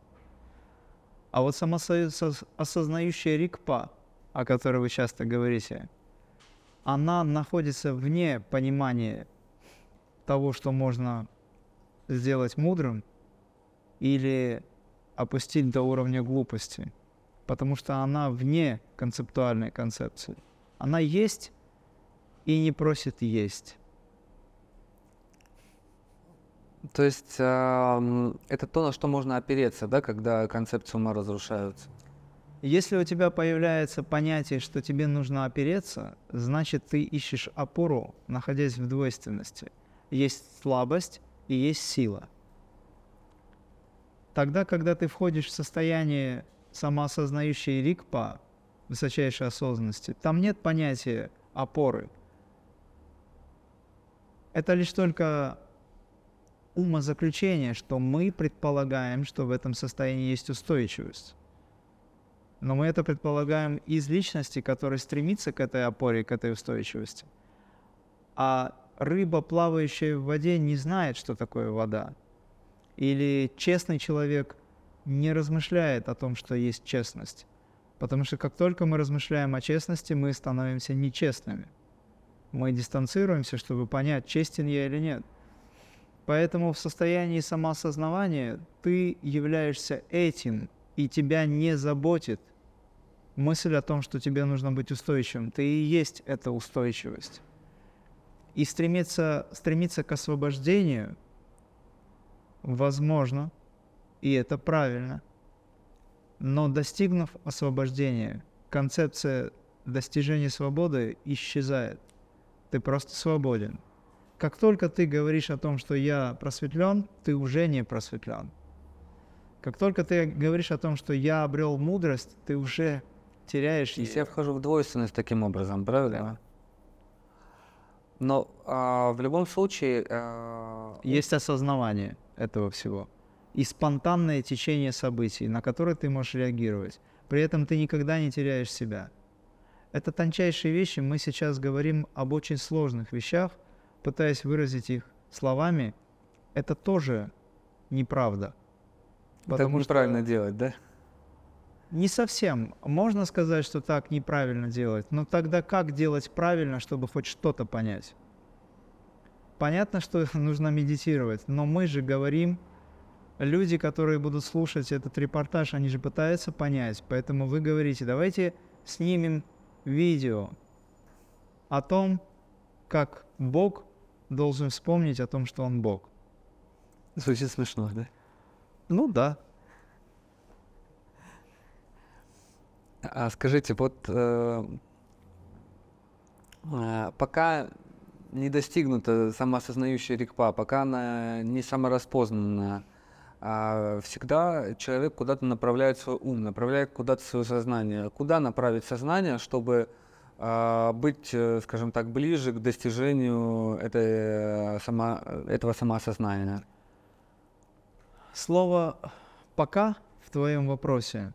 А вот самоосознающая рикпа, о которой вы часто говорите, она находится вне понимания того, что можно сделать мудрым или опустить до уровня глупости, потому что она вне концептуальной концепции. Она есть и не просит есть. То есть э, это то, на что можно опереться, да, когда концепции ума разрушаются? Если у тебя появляется понятие, что тебе нужно опереться, значит ты ищешь опору, находясь в двойственности. Есть слабость и есть сила. Тогда, когда ты входишь в состояние самоосознающей рикпа, высочайшей осознанности, там нет понятия опоры. Это лишь только умозаключение, что мы предполагаем, что в этом состоянии есть устойчивость. Но мы это предполагаем из личности, которая стремится к этой опоре, к этой устойчивости. А рыба, плавающая в воде, не знает, что такое вода. Или честный человек не размышляет о том, что есть честность. Потому что как только мы размышляем о честности, мы становимся нечестными. Мы дистанцируемся, чтобы понять, честен я или нет. Поэтому в состоянии самоосознавания ты являешься этим, и тебя не заботит мысль о том, что тебе нужно быть устойчивым. Ты и есть эта устойчивость. И стремиться, стремиться к освобождению возможно, и это правильно. Но достигнув освобождения, концепция достижения свободы исчезает. Ты просто свободен. Как только ты говоришь о том, что я просветлен, ты уже не просветлен. Как только ты говоришь о том, что я обрел мудрость, ты уже теряешь Если я вхожу в двойственность таким образом, правильно? Да. Но а, в любом случае... А... Есть осознавание этого всего. И спонтанное течение событий, на которые ты можешь реагировать. При этом ты никогда не теряешь себя. Это тончайшие вещи. Мы сейчас говорим об очень сложных вещах, пытаясь выразить их словами. Это тоже неправда. Потому это неправильно что... делать, да? Не совсем. Можно сказать, что так неправильно делать, но тогда как делать правильно, чтобы хоть что-то понять? Понятно, что нужно медитировать, но мы же говорим, люди, которые будут слушать этот репортаж, они же пытаются понять, поэтому вы говорите, давайте снимем видео о том, как Бог должен вспомнить о том, что Он Бог. Звучит смешно, да? Ну да. А скажите, вот э, э, пока не достигнута самоосознающая рикпа, пока она не самораспознанная, а всегда человек куда-то направляет свой ум, направляет куда-то свое сознание. Куда направить сознание, чтобы быть, э, скажем так, ближе к достижению этой, сама, этого самоосознания? Слово «пока» в твоем вопросе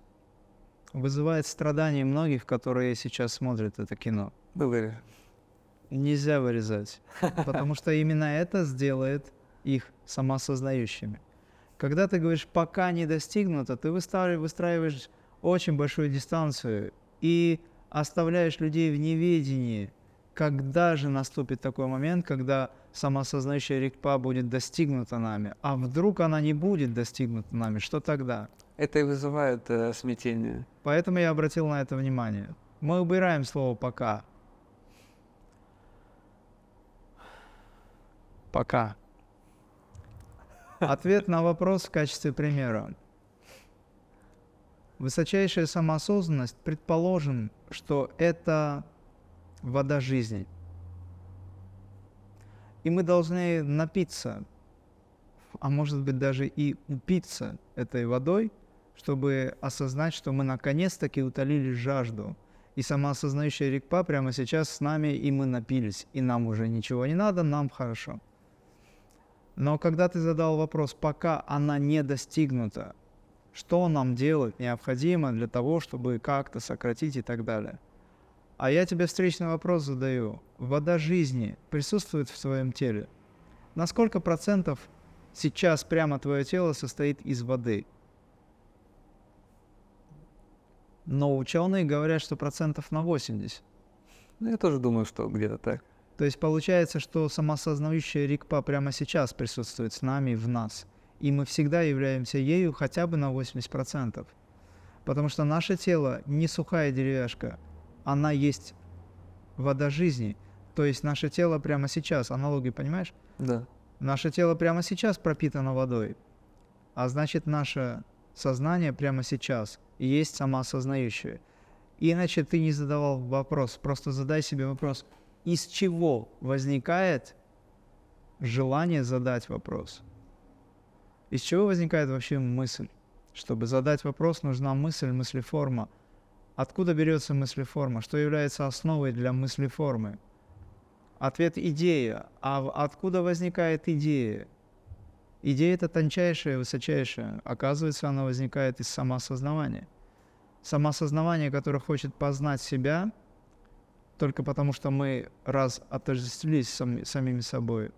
вызывает страдания многих, которые сейчас смотрят это кино. Вырежь. Нельзя вырезать, потому что именно это сделает их самосознающими. Когда ты говоришь «пока не достигнуто», ты выстраиваешь очень большую дистанцию и оставляешь людей в неведении, когда же наступит такой момент, когда самоосознающая рикпа будет достигнута нами, а вдруг она не будет достигнута нами, что тогда? Это и вызывает э, смятение. Поэтому я обратил на это внимание. Мы убираем слово «пока». Пока. Ответ на вопрос в качестве примера. Высочайшая самоосознанность, предположим, что это вода жизни. И мы должны напиться, а может быть даже и упиться этой водой, чтобы осознать, что мы наконец-таки утолили жажду. И самоосознающая рекпа прямо сейчас с нами, и мы напились, и нам уже ничего не надо, нам хорошо. Но когда ты задал вопрос, пока она не достигнута, что нам делать необходимо для того, чтобы как-то сократить и так далее. А я тебе встречный вопрос задаю. Вода жизни присутствует в твоем теле? На сколько процентов сейчас прямо твое тело состоит из воды? Но ученые говорят, что процентов на 80. Ну, я тоже думаю, что где-то так. То есть получается, что самосознающая рикпа прямо сейчас присутствует с нами, в нас – и мы всегда являемся ею хотя бы на 80%. Потому что наше тело не сухая деревяшка, она есть вода жизни. То есть наше тело прямо сейчас, аналогии понимаешь? Да. Наше тело прямо сейчас пропитано водой. А значит, наше сознание прямо сейчас и есть самоосознающее. Иначе ты не задавал вопрос, просто задай себе вопрос, из чего возникает желание задать вопрос – из чего возникает вообще мысль? Чтобы задать вопрос, нужна мысль, мыслеформа. Откуда берется мыслеформа? Что является основой для мыслеформы? Ответ – идея. А откуда возникает идея? Идея – это тончайшая, высочайшая. Оказывается, она возникает из самоосознавания. Самоосознавание, которое хочет познать себя, только потому что мы раз отождествились сами, самими собой,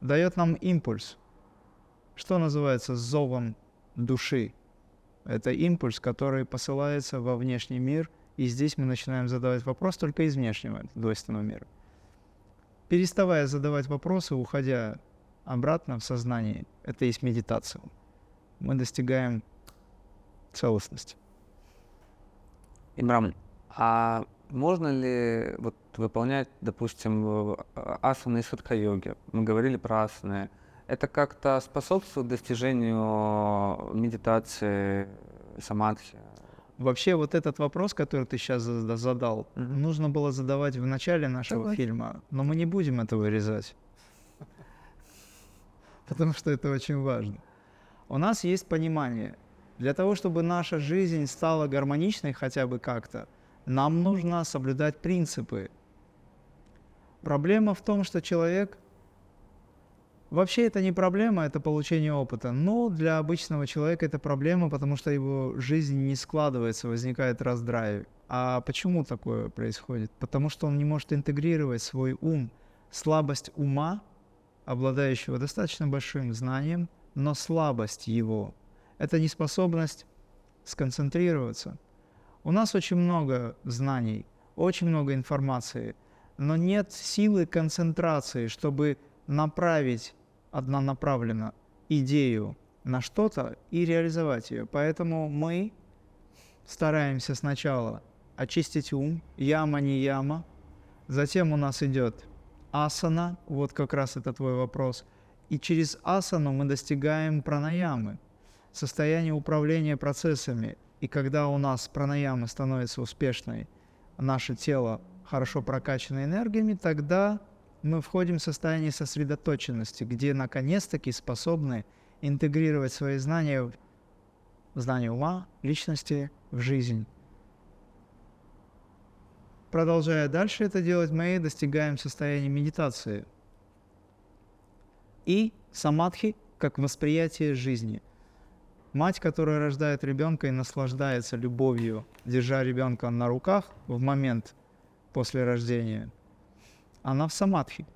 дает нам импульс – что называется зовом души. Это импульс, который посылается во внешний мир, и здесь мы начинаем задавать вопрос только из внешнего двойственного мира. Переставая задавать вопросы, уходя обратно в сознание, это есть медитация. Мы достигаем целостности. Имрам, а можно ли вот выполнять, допустим, асаны из йоги? Мы говорили про асаны это как-то способствует достижению медитации, самадхи? Вообще вот этот вопрос, который ты сейчас задал, mm-hmm. нужно было задавать в начале нашего Давай. фильма, но мы не будем это вырезать. Потому что это очень важно. У нас есть понимание. Для того, чтобы наша жизнь стала гармоничной хотя бы как-то, нам нужно соблюдать принципы. Проблема в том, что человек Вообще это не проблема, это получение опыта. Но для обычного человека это проблема, потому что его жизнь не складывается, возникает раздрай. А почему такое происходит? Потому что он не может интегрировать свой ум. Слабость ума, обладающего достаточно большим знанием, но слабость его – это неспособность сконцентрироваться. У нас очень много знаний, очень много информации, но нет силы концентрации, чтобы направить однонаправленно идею на что-то и реализовать ее. Поэтому мы стараемся сначала очистить ум, яма не яма, затем у нас идет асана, вот как раз это твой вопрос, и через асану мы достигаем пранаямы, состояние управления процессами. И когда у нас пранаямы становится успешной, наше тело хорошо прокачано энергиями, тогда мы входим в состояние сосредоточенности, где наконец-таки способны интегрировать свои знания, знания ума, личности в жизнь. Продолжая дальше это делать, мы достигаем состояния медитации и самадхи как восприятие жизни. Мать, которая рождает ребенка и наслаждается любовью, держа ребенка на руках в момент после рождения – она в самадхи.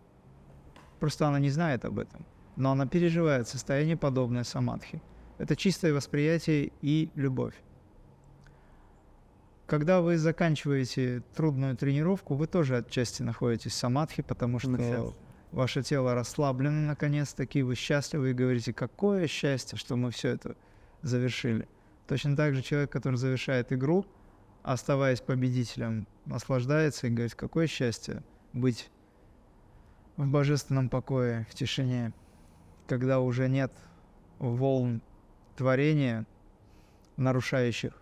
Просто она не знает об этом. Но она переживает состояние, подобное самадхи. Это чистое восприятие и любовь. Когда вы заканчиваете трудную тренировку, вы тоже отчасти находитесь в самадхи, потому что ваше тело расслаблено наконец-таки, вы счастливы и говорите, какое счастье, что мы все это завершили. Точно так же человек, который завершает игру, оставаясь победителем, наслаждается и говорит, какое счастье быть в божественном покое, в тишине, когда уже нет волн творения, нарушающих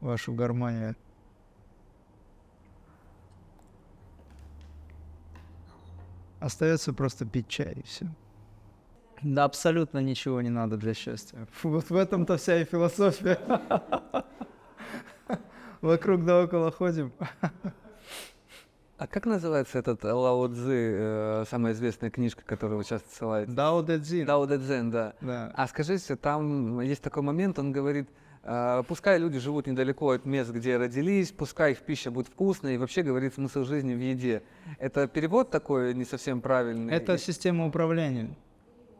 вашу гармонию. Остается просто пить чай и все. Да, абсолютно ничего не надо для счастья. Фу, вот в этом-то вся и философия. Вокруг да около ходим. А как называется этот Лао Цзы, э, самая известная книжка, которую вы часто ссылаете? Дао Дэ Цзин. Дао Дэ Цзэн, да. Да. А скажите, там есть такой момент, он говорит, э, пускай люди живут недалеко от мест, где родились, пускай их пища будет вкусной, и вообще говорит смысл жизни в еде. Это перевод такой не совсем правильный? Это И- система управления.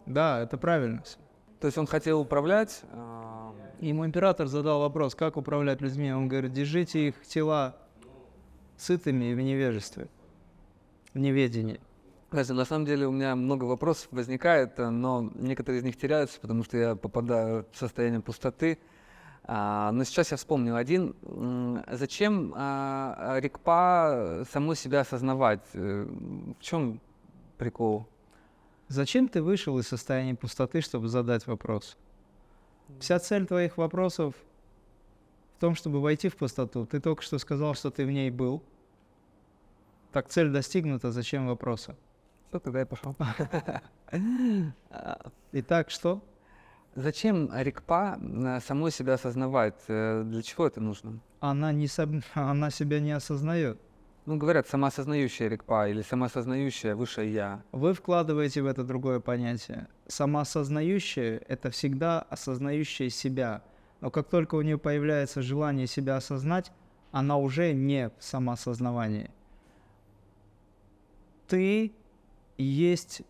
Да, это правильно. То есть он хотел управлять, э, Ему император задал вопрос, как управлять людьми. Он говорит, держите их тела сытыми и в невежестве, в неведении. Знаете, на самом деле у меня много вопросов возникает, э, но некоторые из них теряются, потому что я попадаю в состояние пустоты. А, но сейчас я вспомнил один. Зачем а, Рикпа саму себя осознавать? Э, В чем прикол? Зачем ты вышел из состояния пустоты, чтобы задать вопрос? Вся цель твоих вопросов в том, чтобы войти в пустоту. Ты только что сказал, что ты в ней был. Так цель достигнута, зачем вопросы? Что тогда я пошел? Итак, что? Зачем Рикпа э, самой себя осознавать? Э, Для чего это нужно? Она, не соб- она себя не осознает. Ну, говорят, самоосознающая Рикпа или самоосознающая высшее Я. Вы вкладываете в это другое понятие. Самоосознающее — это всегда осознающее себя. Но как только у нее появляется желание себя осознать, она уже не в самоосознавании. Ты есть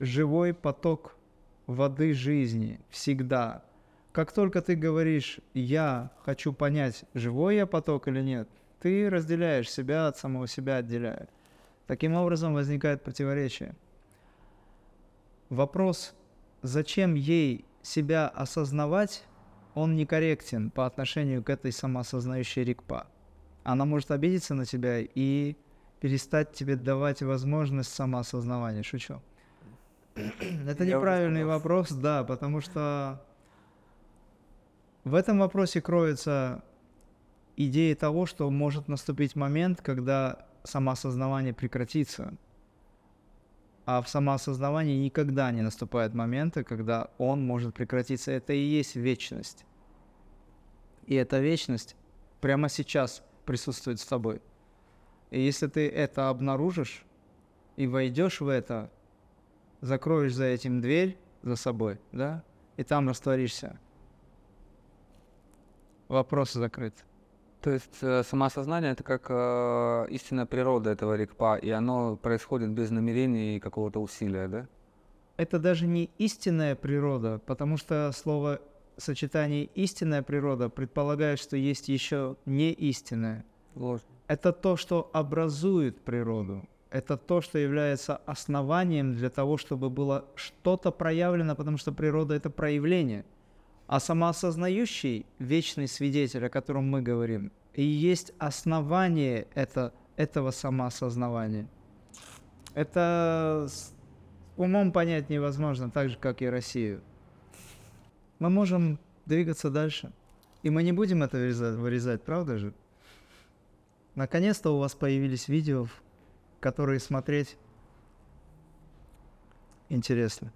живой поток воды жизни всегда. Как только ты говоришь «я хочу понять, живой я поток или нет», ты разделяешь себя от самого себя, отделяя. Таким образом возникает противоречие. Вопрос, зачем ей себя осознавать, он некорректен по отношению к этой самоосознающей рикпа. Она может обидеться на тебя и перестать тебе давать возможность самоосознавания. Шучу. Это Я неправильный вопрос, да, потому что в этом вопросе кроется идея того, что может наступить момент, когда самоосознавание прекратится. А в самоосознавании никогда не наступает момента, когда он может прекратиться. Это и есть вечность. И эта вечность прямо сейчас присутствует с тобой. И если ты это обнаружишь и войдешь в это, закроешь за этим дверь за собой, да, и там растворишься, вопрос закрыт. То есть э, самоосознание это как э, истинная природа этого рикпа, и оно происходит без намерений и какого-то усилия, да? это даже не истинная природа, потому что слово сочетание истинная природа предполагает, что есть еще не истинная. Ложь. Это то, что образует природу. Это то, что является основанием для того, чтобы было что-то проявлено, потому что природа это проявление. А самоосознающий вечный свидетель, о котором мы говорим, и есть основание это, этого самоосознавания. Это умом понять невозможно, так же, как и Россию. Мы можем двигаться дальше. И мы не будем это вырезать, вырезать правда же? Наконец-то у вас появились видео, которые смотреть интересно.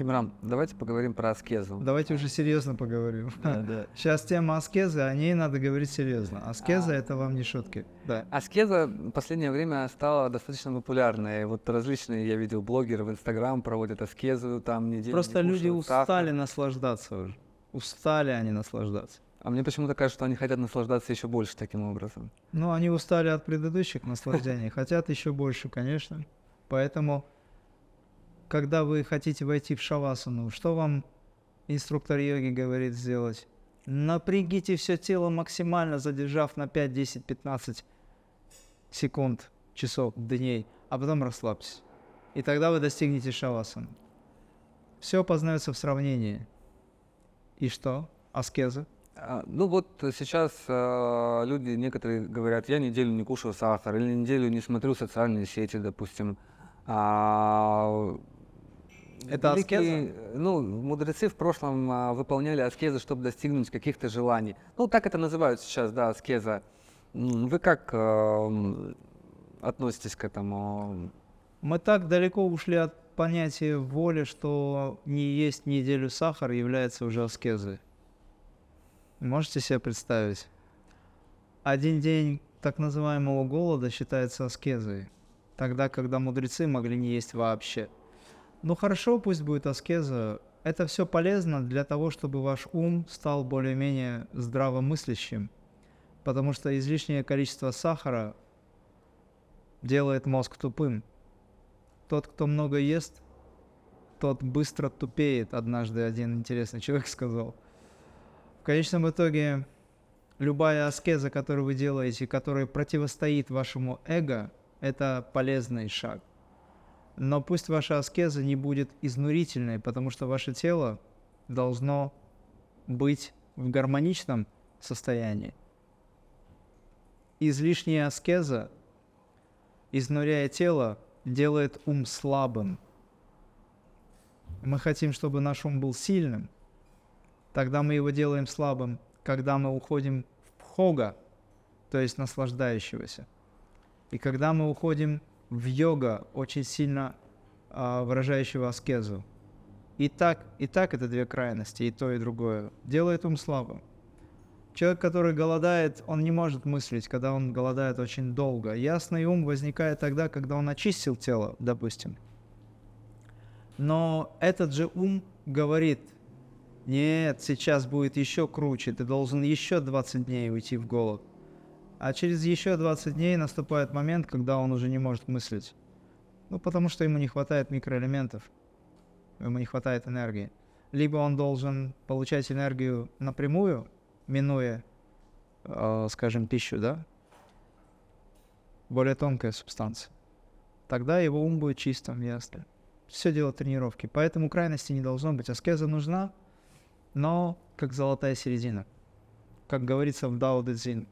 Кимрам, давайте поговорим про аскезу. Давайте уже серьезно поговорим. да. Сейчас тема аскезы, о ней надо говорить серьезно. Аскеза А. это вам не шутки. Да. Аскеза в последнее время стала достаточно популярной. Вот различные, я видел, блогеры в Инстаграм проводят аскезу, там неделю Просто не люди устали наслаждаться уже. Устали они наслаждаться. А мне почему-то кажется, что они хотят наслаждаться еще больше таким образом. Ну, они устали от предыдущих наслаждений, хотят еще больше, конечно. Поэтому, когда вы хотите войти в шавасану, что вам инструктор йоги говорит сделать? Напрягите все тело максимально, задержав на 5, 10, 15 секунд, часов, дней, а потом расслабьтесь. И тогда вы достигнете шавасан. Все познается в сравнении. И что? Аскеза? А, Ну вот сейчас а, люди некоторые говорят, я неделю не кушаю сахар или неделю не смотрю социальные сети, допустим. А, Это великие, Ну, мудрецы в прошлом а, выполняли аскезы, чтобы достигнуть каких-то желаний. Ну, так это называют сейчас, да, аскеза. Вы как а, м, относитесь к этому? Мы так далеко ушли от понятия воли, что не есть неделю сахар является уже аскезой. Можете себе представить? Один день так называемого голода считается аскезой, тогда, когда мудрецы могли не есть вообще. Ну хорошо, пусть будет аскеза. Это все полезно для того, чтобы ваш ум стал более-менее здравомыслящим, потому что излишнее количество сахара делает мозг тупым. Тот, кто много ест, тот быстро тупеет, однажды один интересный человек сказал. В конечном итоге, любая аскеза, которую вы делаете, которая противостоит вашему эго, это полезный шаг. Но пусть ваша аскеза не будет изнурительной, потому что ваше тело должно быть в гармоничном состоянии. Излишняя аскеза, изнуряя тело, делает ум слабым. Мы хотим, чтобы наш ум был сильным. Тогда мы его делаем слабым, когда мы уходим в хога, то есть наслаждающегося. И когда мы уходим в йога, очень сильно а, выражающего аскезу. И так, и так это две крайности, и то, и другое. Делает ум слабым. Человек, который голодает, он не может мыслить, когда он голодает очень долго. Ясный ум возникает тогда, когда он очистил тело, допустим. Но этот же ум говорит, нет, сейчас будет еще круче, ты должен еще 20 дней уйти в голод. А через еще 20 дней наступает момент, когда он уже не может мыслить. Ну, потому что ему не хватает микроэлементов, ему не хватает энергии. Либо он должен получать энергию напрямую, минуя, э, скажем, пищу, да? Более тонкая субстанция. Тогда его ум будет чистым, ясно. Все дело тренировки. Поэтому крайности не должно быть. Аскеза нужна, но как золотая середина. Как говорится в Дао Дэ Цзин.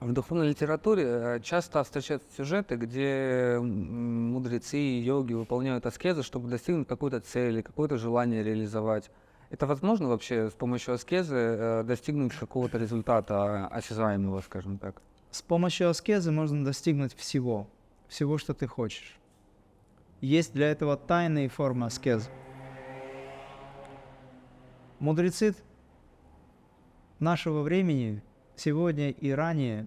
В духовной литературе э, часто встречаются сюжеты, где м, мудрецы и йоги выполняют аскезы, чтобы достигнуть какой-то цели, какое-то желание реализовать. Это возможно вообще с помощью аскезы э, достигнуть какого-то результата осязаемого, скажем так? С помощью аскезы можно достигнуть всего. Всего, что ты хочешь. Есть для этого тайные формы аскезы. Мудрецы нашего времени, сегодня и ранее,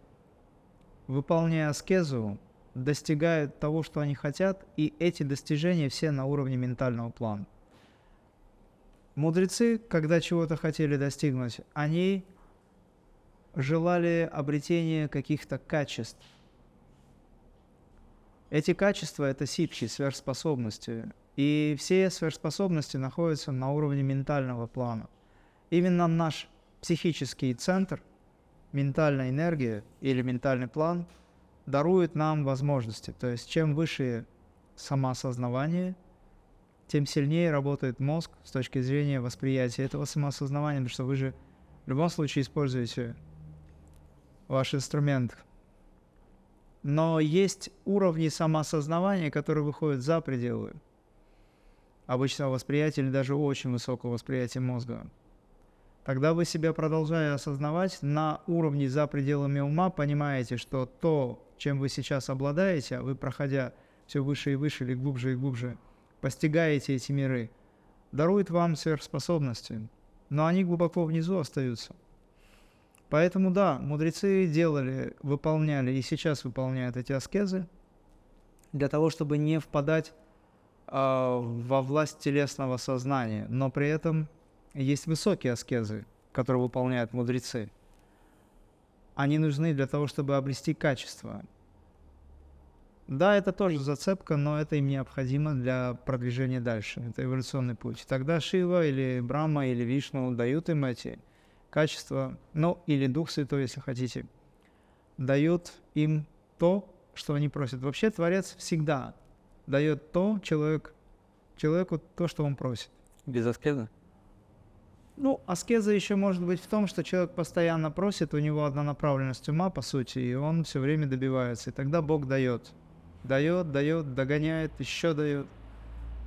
выполняя аскезу, достигают того, что они хотят, и эти достижения все на уровне ментального плана. Мудрецы, когда чего-то хотели достигнуть, они желали обретения каких-то качеств. Эти качества – это ситхи, сверхспособности. И все сверхспособности находятся на уровне ментального плана. Именно наш психический центр, ментальная энергия или ментальный план дарует нам возможности. То есть чем выше самоосознавание, тем сильнее работает мозг с точки зрения восприятия этого самоосознавания, потому что вы же в любом случае используете ваш инструмент. Но есть уровни самоосознавания, которые выходят за пределы обычного восприятия или даже очень высокого восприятия мозга. Тогда вы себя продолжая осознавать на уровне за пределами ума, понимаете, что то, чем вы сейчас обладаете, вы проходя все выше и выше или глубже и глубже, постигаете эти миры, дарует вам сверхспособности, но они глубоко внизу остаются. Поэтому да, мудрецы делали, выполняли и сейчас выполняют эти аскезы для того, чтобы не впадать э, во власть телесного сознания, но при этом есть высокие аскезы, которые выполняют мудрецы. Они нужны для того, чтобы обрести качество. Да, это тоже зацепка, но это им необходимо для продвижения дальше. Это эволюционный путь. Тогда Шива или Брахма или Вишну дают им эти качества, ну или Дух Святой, если хотите, дают им то, что они просят. Вообще Творец всегда дает то человек, человеку то, что он просит. Без аскеза? Ну, аскеза еще может быть в том, что человек постоянно просит, у него одна направленность ума, по сути, и он все время добивается. И тогда Бог дает. Дает, дает, догоняет, еще дает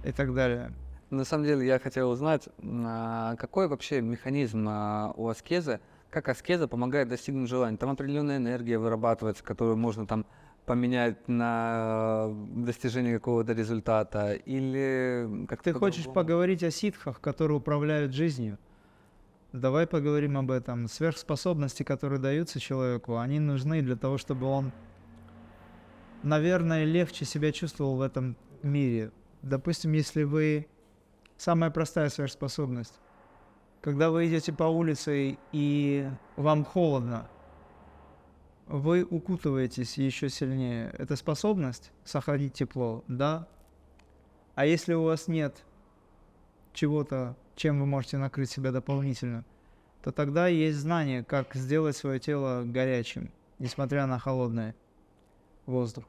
и так далее. На самом деле я хотел узнать, а, какой вообще механизм а, у аскезы, как аскеза помогает достигнуть желания. Там определенная энергия вырабатывается, которую можно там поменять на э, достижение какого-то результата, или как Ты хочешь поговорить о ситхах, которые управляют жизнью? Давай поговорим об этом. Сверхспособности, которые даются человеку, они нужны для того, чтобы он, наверное, легче себя чувствовал в этом мире. Допустим, если вы... Самая простая сверхспособность. Когда вы идете по улице и вам холодно, вы укутываетесь еще сильнее. Это способность сохранить тепло, да? А если у вас нет чего-то чем вы можете накрыть себя дополнительно, то тогда есть знание, как сделать свое тело горячим, несмотря на холодный воздух.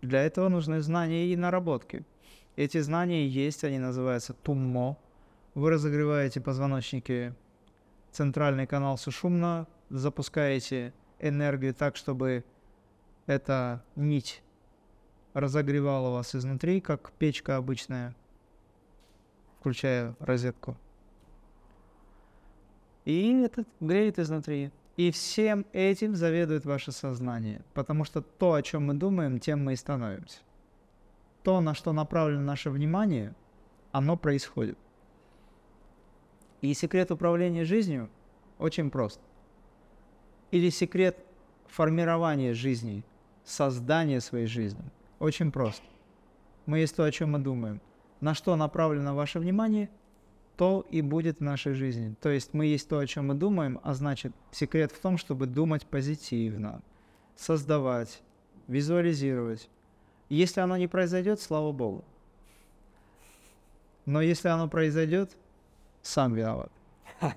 Для этого нужны знания и наработки. Эти знания есть, они называются туммо. Вы разогреваете позвоночники, центральный канал сушумно, запускаете энергию так, чтобы эта нить разогревала вас изнутри, как печка обычная, включая розетку. И это греет изнутри. И всем этим заведует ваше сознание. Потому что то, о чем мы думаем, тем мы и становимся. То, на что направлено наше внимание, оно происходит. И секрет управления жизнью очень прост. Или секрет формирования жизни, создания своей жизни очень прост. Мы есть то, о чем мы думаем. На что направлено ваше внимание – то и будет в нашей жизни. То есть мы есть то, о чем мы думаем, а значит, секрет в том, чтобы думать позитивно, создавать, визуализировать. Если оно не произойдет, слава Богу. Но если оно произойдет, сам виноват.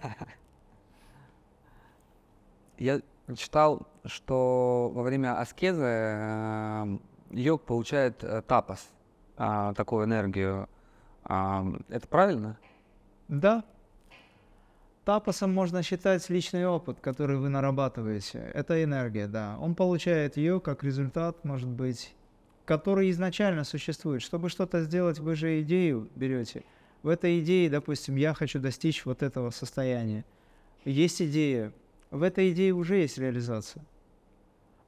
Я читал, что во время аскезы э, йог получает э, тапас, а, такую энергию. А, это правильно? Да. Тапосом можно считать личный опыт, который вы нарабатываете. Это энергия, да. Он получает ее как результат, может быть, который изначально существует. Чтобы что-то сделать, вы же идею берете. В этой идее, допустим, я хочу достичь вот этого состояния. Есть идея. В этой идее уже есть реализация.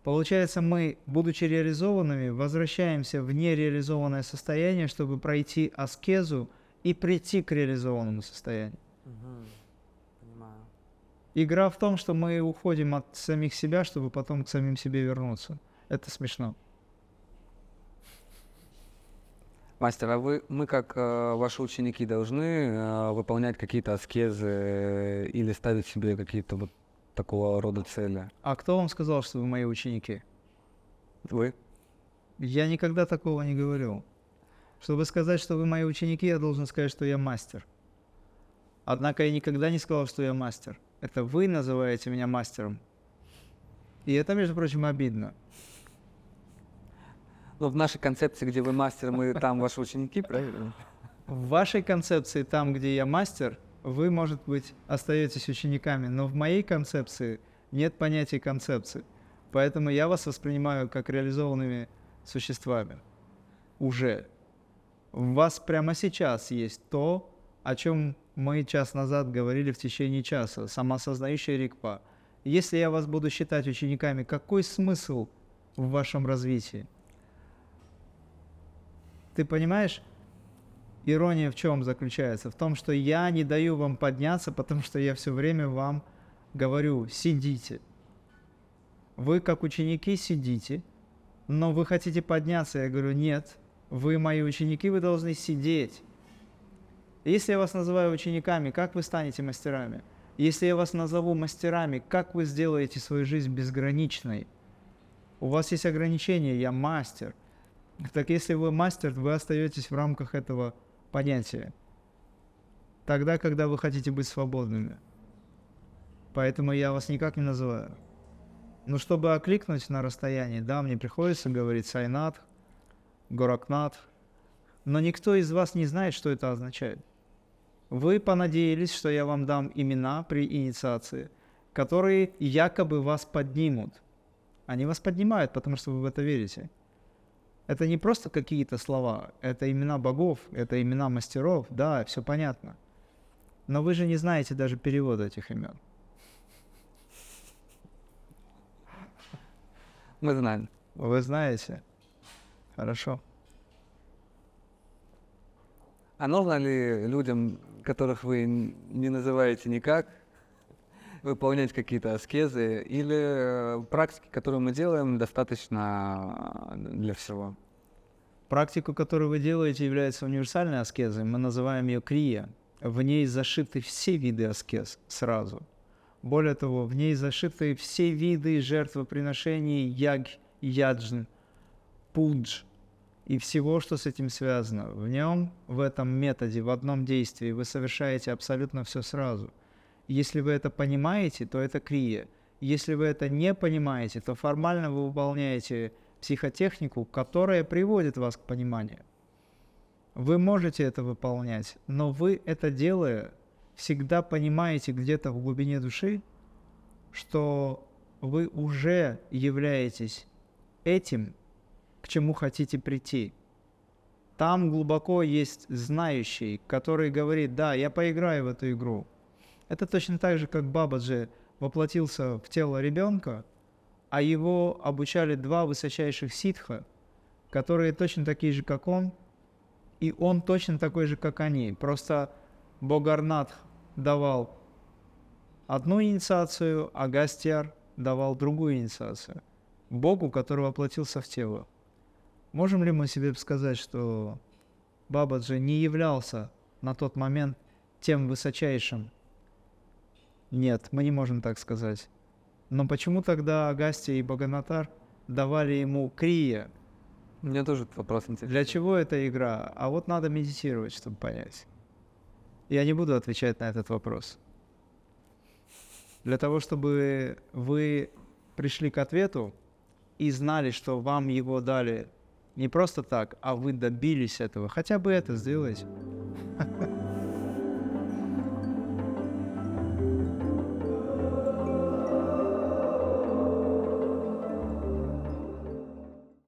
Получается, мы, будучи реализованными, возвращаемся в нереализованное состояние, чтобы пройти аскезу – и прийти к реализованному состоянию. Угу. Понимаю. Игра в том, что мы уходим от самих себя, чтобы потом к самим себе вернуться. Это смешно. Мастер, а вы, мы как э, ваши ученики должны э, выполнять какие-то аскезы э, или ставить себе какие-то вот такого рода цели? А кто вам сказал, что вы мои ученики? Вы? Я никогда такого не говорил. Чтобы сказать, что вы мои ученики, я должен сказать, что я мастер. Однако я никогда не сказал, что я мастер. Это вы называете меня мастером. И это, между прочим, обидно. Но в нашей концепции, где вы мастер, мы там ваши ученики, правильно? В вашей концепции, там, где я мастер, вы, может быть, остаетесь учениками, но в моей концепции нет понятия концепции. Поэтому я вас воспринимаю как реализованными существами. Уже в вас прямо сейчас есть то, о чем мы час назад говорили в течение часа, самосознающая рикпа. Если я вас буду считать учениками, какой смысл в вашем развитии? Ты понимаешь, ирония в чем заключается? В том, что я не даю вам подняться, потому что я все время вам говорю, сидите. Вы как ученики сидите, но вы хотите подняться. Я говорю, нет, вы мои ученики, вы должны сидеть. Если я вас называю учениками, как вы станете мастерами? Если я вас назову мастерами, как вы сделаете свою жизнь безграничной? У вас есть ограничения, я мастер. Так если вы мастер, вы остаетесь в рамках этого понятия. Тогда, когда вы хотите быть свободными. Поэтому я вас никак не называю. Но чтобы окликнуть на расстоянии, да, мне приходится говорить Сайнат, Горакнат, но никто из вас не знает, что это означает. Вы понадеялись, что я вам дам имена при инициации, которые якобы вас поднимут. Они вас поднимают, потому что вы в это верите. Это не просто какие-то слова, это имена богов, это имена мастеров, да, все понятно. Но вы же не знаете даже перевода этих имен. Мы знаем. Вы знаете? Хорошо. А нужно ли людям, которых вы не называете никак, выполнять какие-то аскезы, или э, практики, которые мы делаем, достаточно э, для всего? Практику, которую вы делаете, является универсальной аскезой. Мы называем ее крия. В ней зашиты все виды аскез сразу. Более того, в ней зашиты все виды жертвоприношений яг, яджн, пудж и всего, что с этим связано. В нем, в этом методе, в одном действии вы совершаете абсолютно все сразу. Если вы это понимаете, то это крия. Если вы это не понимаете, то формально вы выполняете психотехнику, которая приводит вас к пониманию. Вы можете это выполнять, но вы это делая, всегда понимаете где-то в глубине души, что вы уже являетесь этим, к чему хотите прийти. Там глубоко есть знающий, который говорит, да, я поиграю в эту игру. Это точно так же, как Бабаджи воплотился в тело ребенка, а его обучали два высочайших ситха, которые точно такие же, как он, и он точно такой же, как они. Просто Богарнат давал одну инициацию, а Гастьяр давал другую инициацию. Богу, который воплотился в тело. Можем ли мы себе сказать, что Бабаджи не являлся на тот момент тем высочайшим? Нет, мы не можем так сказать. Но почему тогда Агастия и Баганатар давали ему крия? Мне тоже этот вопрос интересен. Для чего эта игра? А вот надо медитировать, чтобы понять. Я не буду отвечать на этот вопрос. Для того, чтобы вы пришли к ответу и знали, что вам его дали не просто так, а вы добились этого. Хотя бы это сделайте.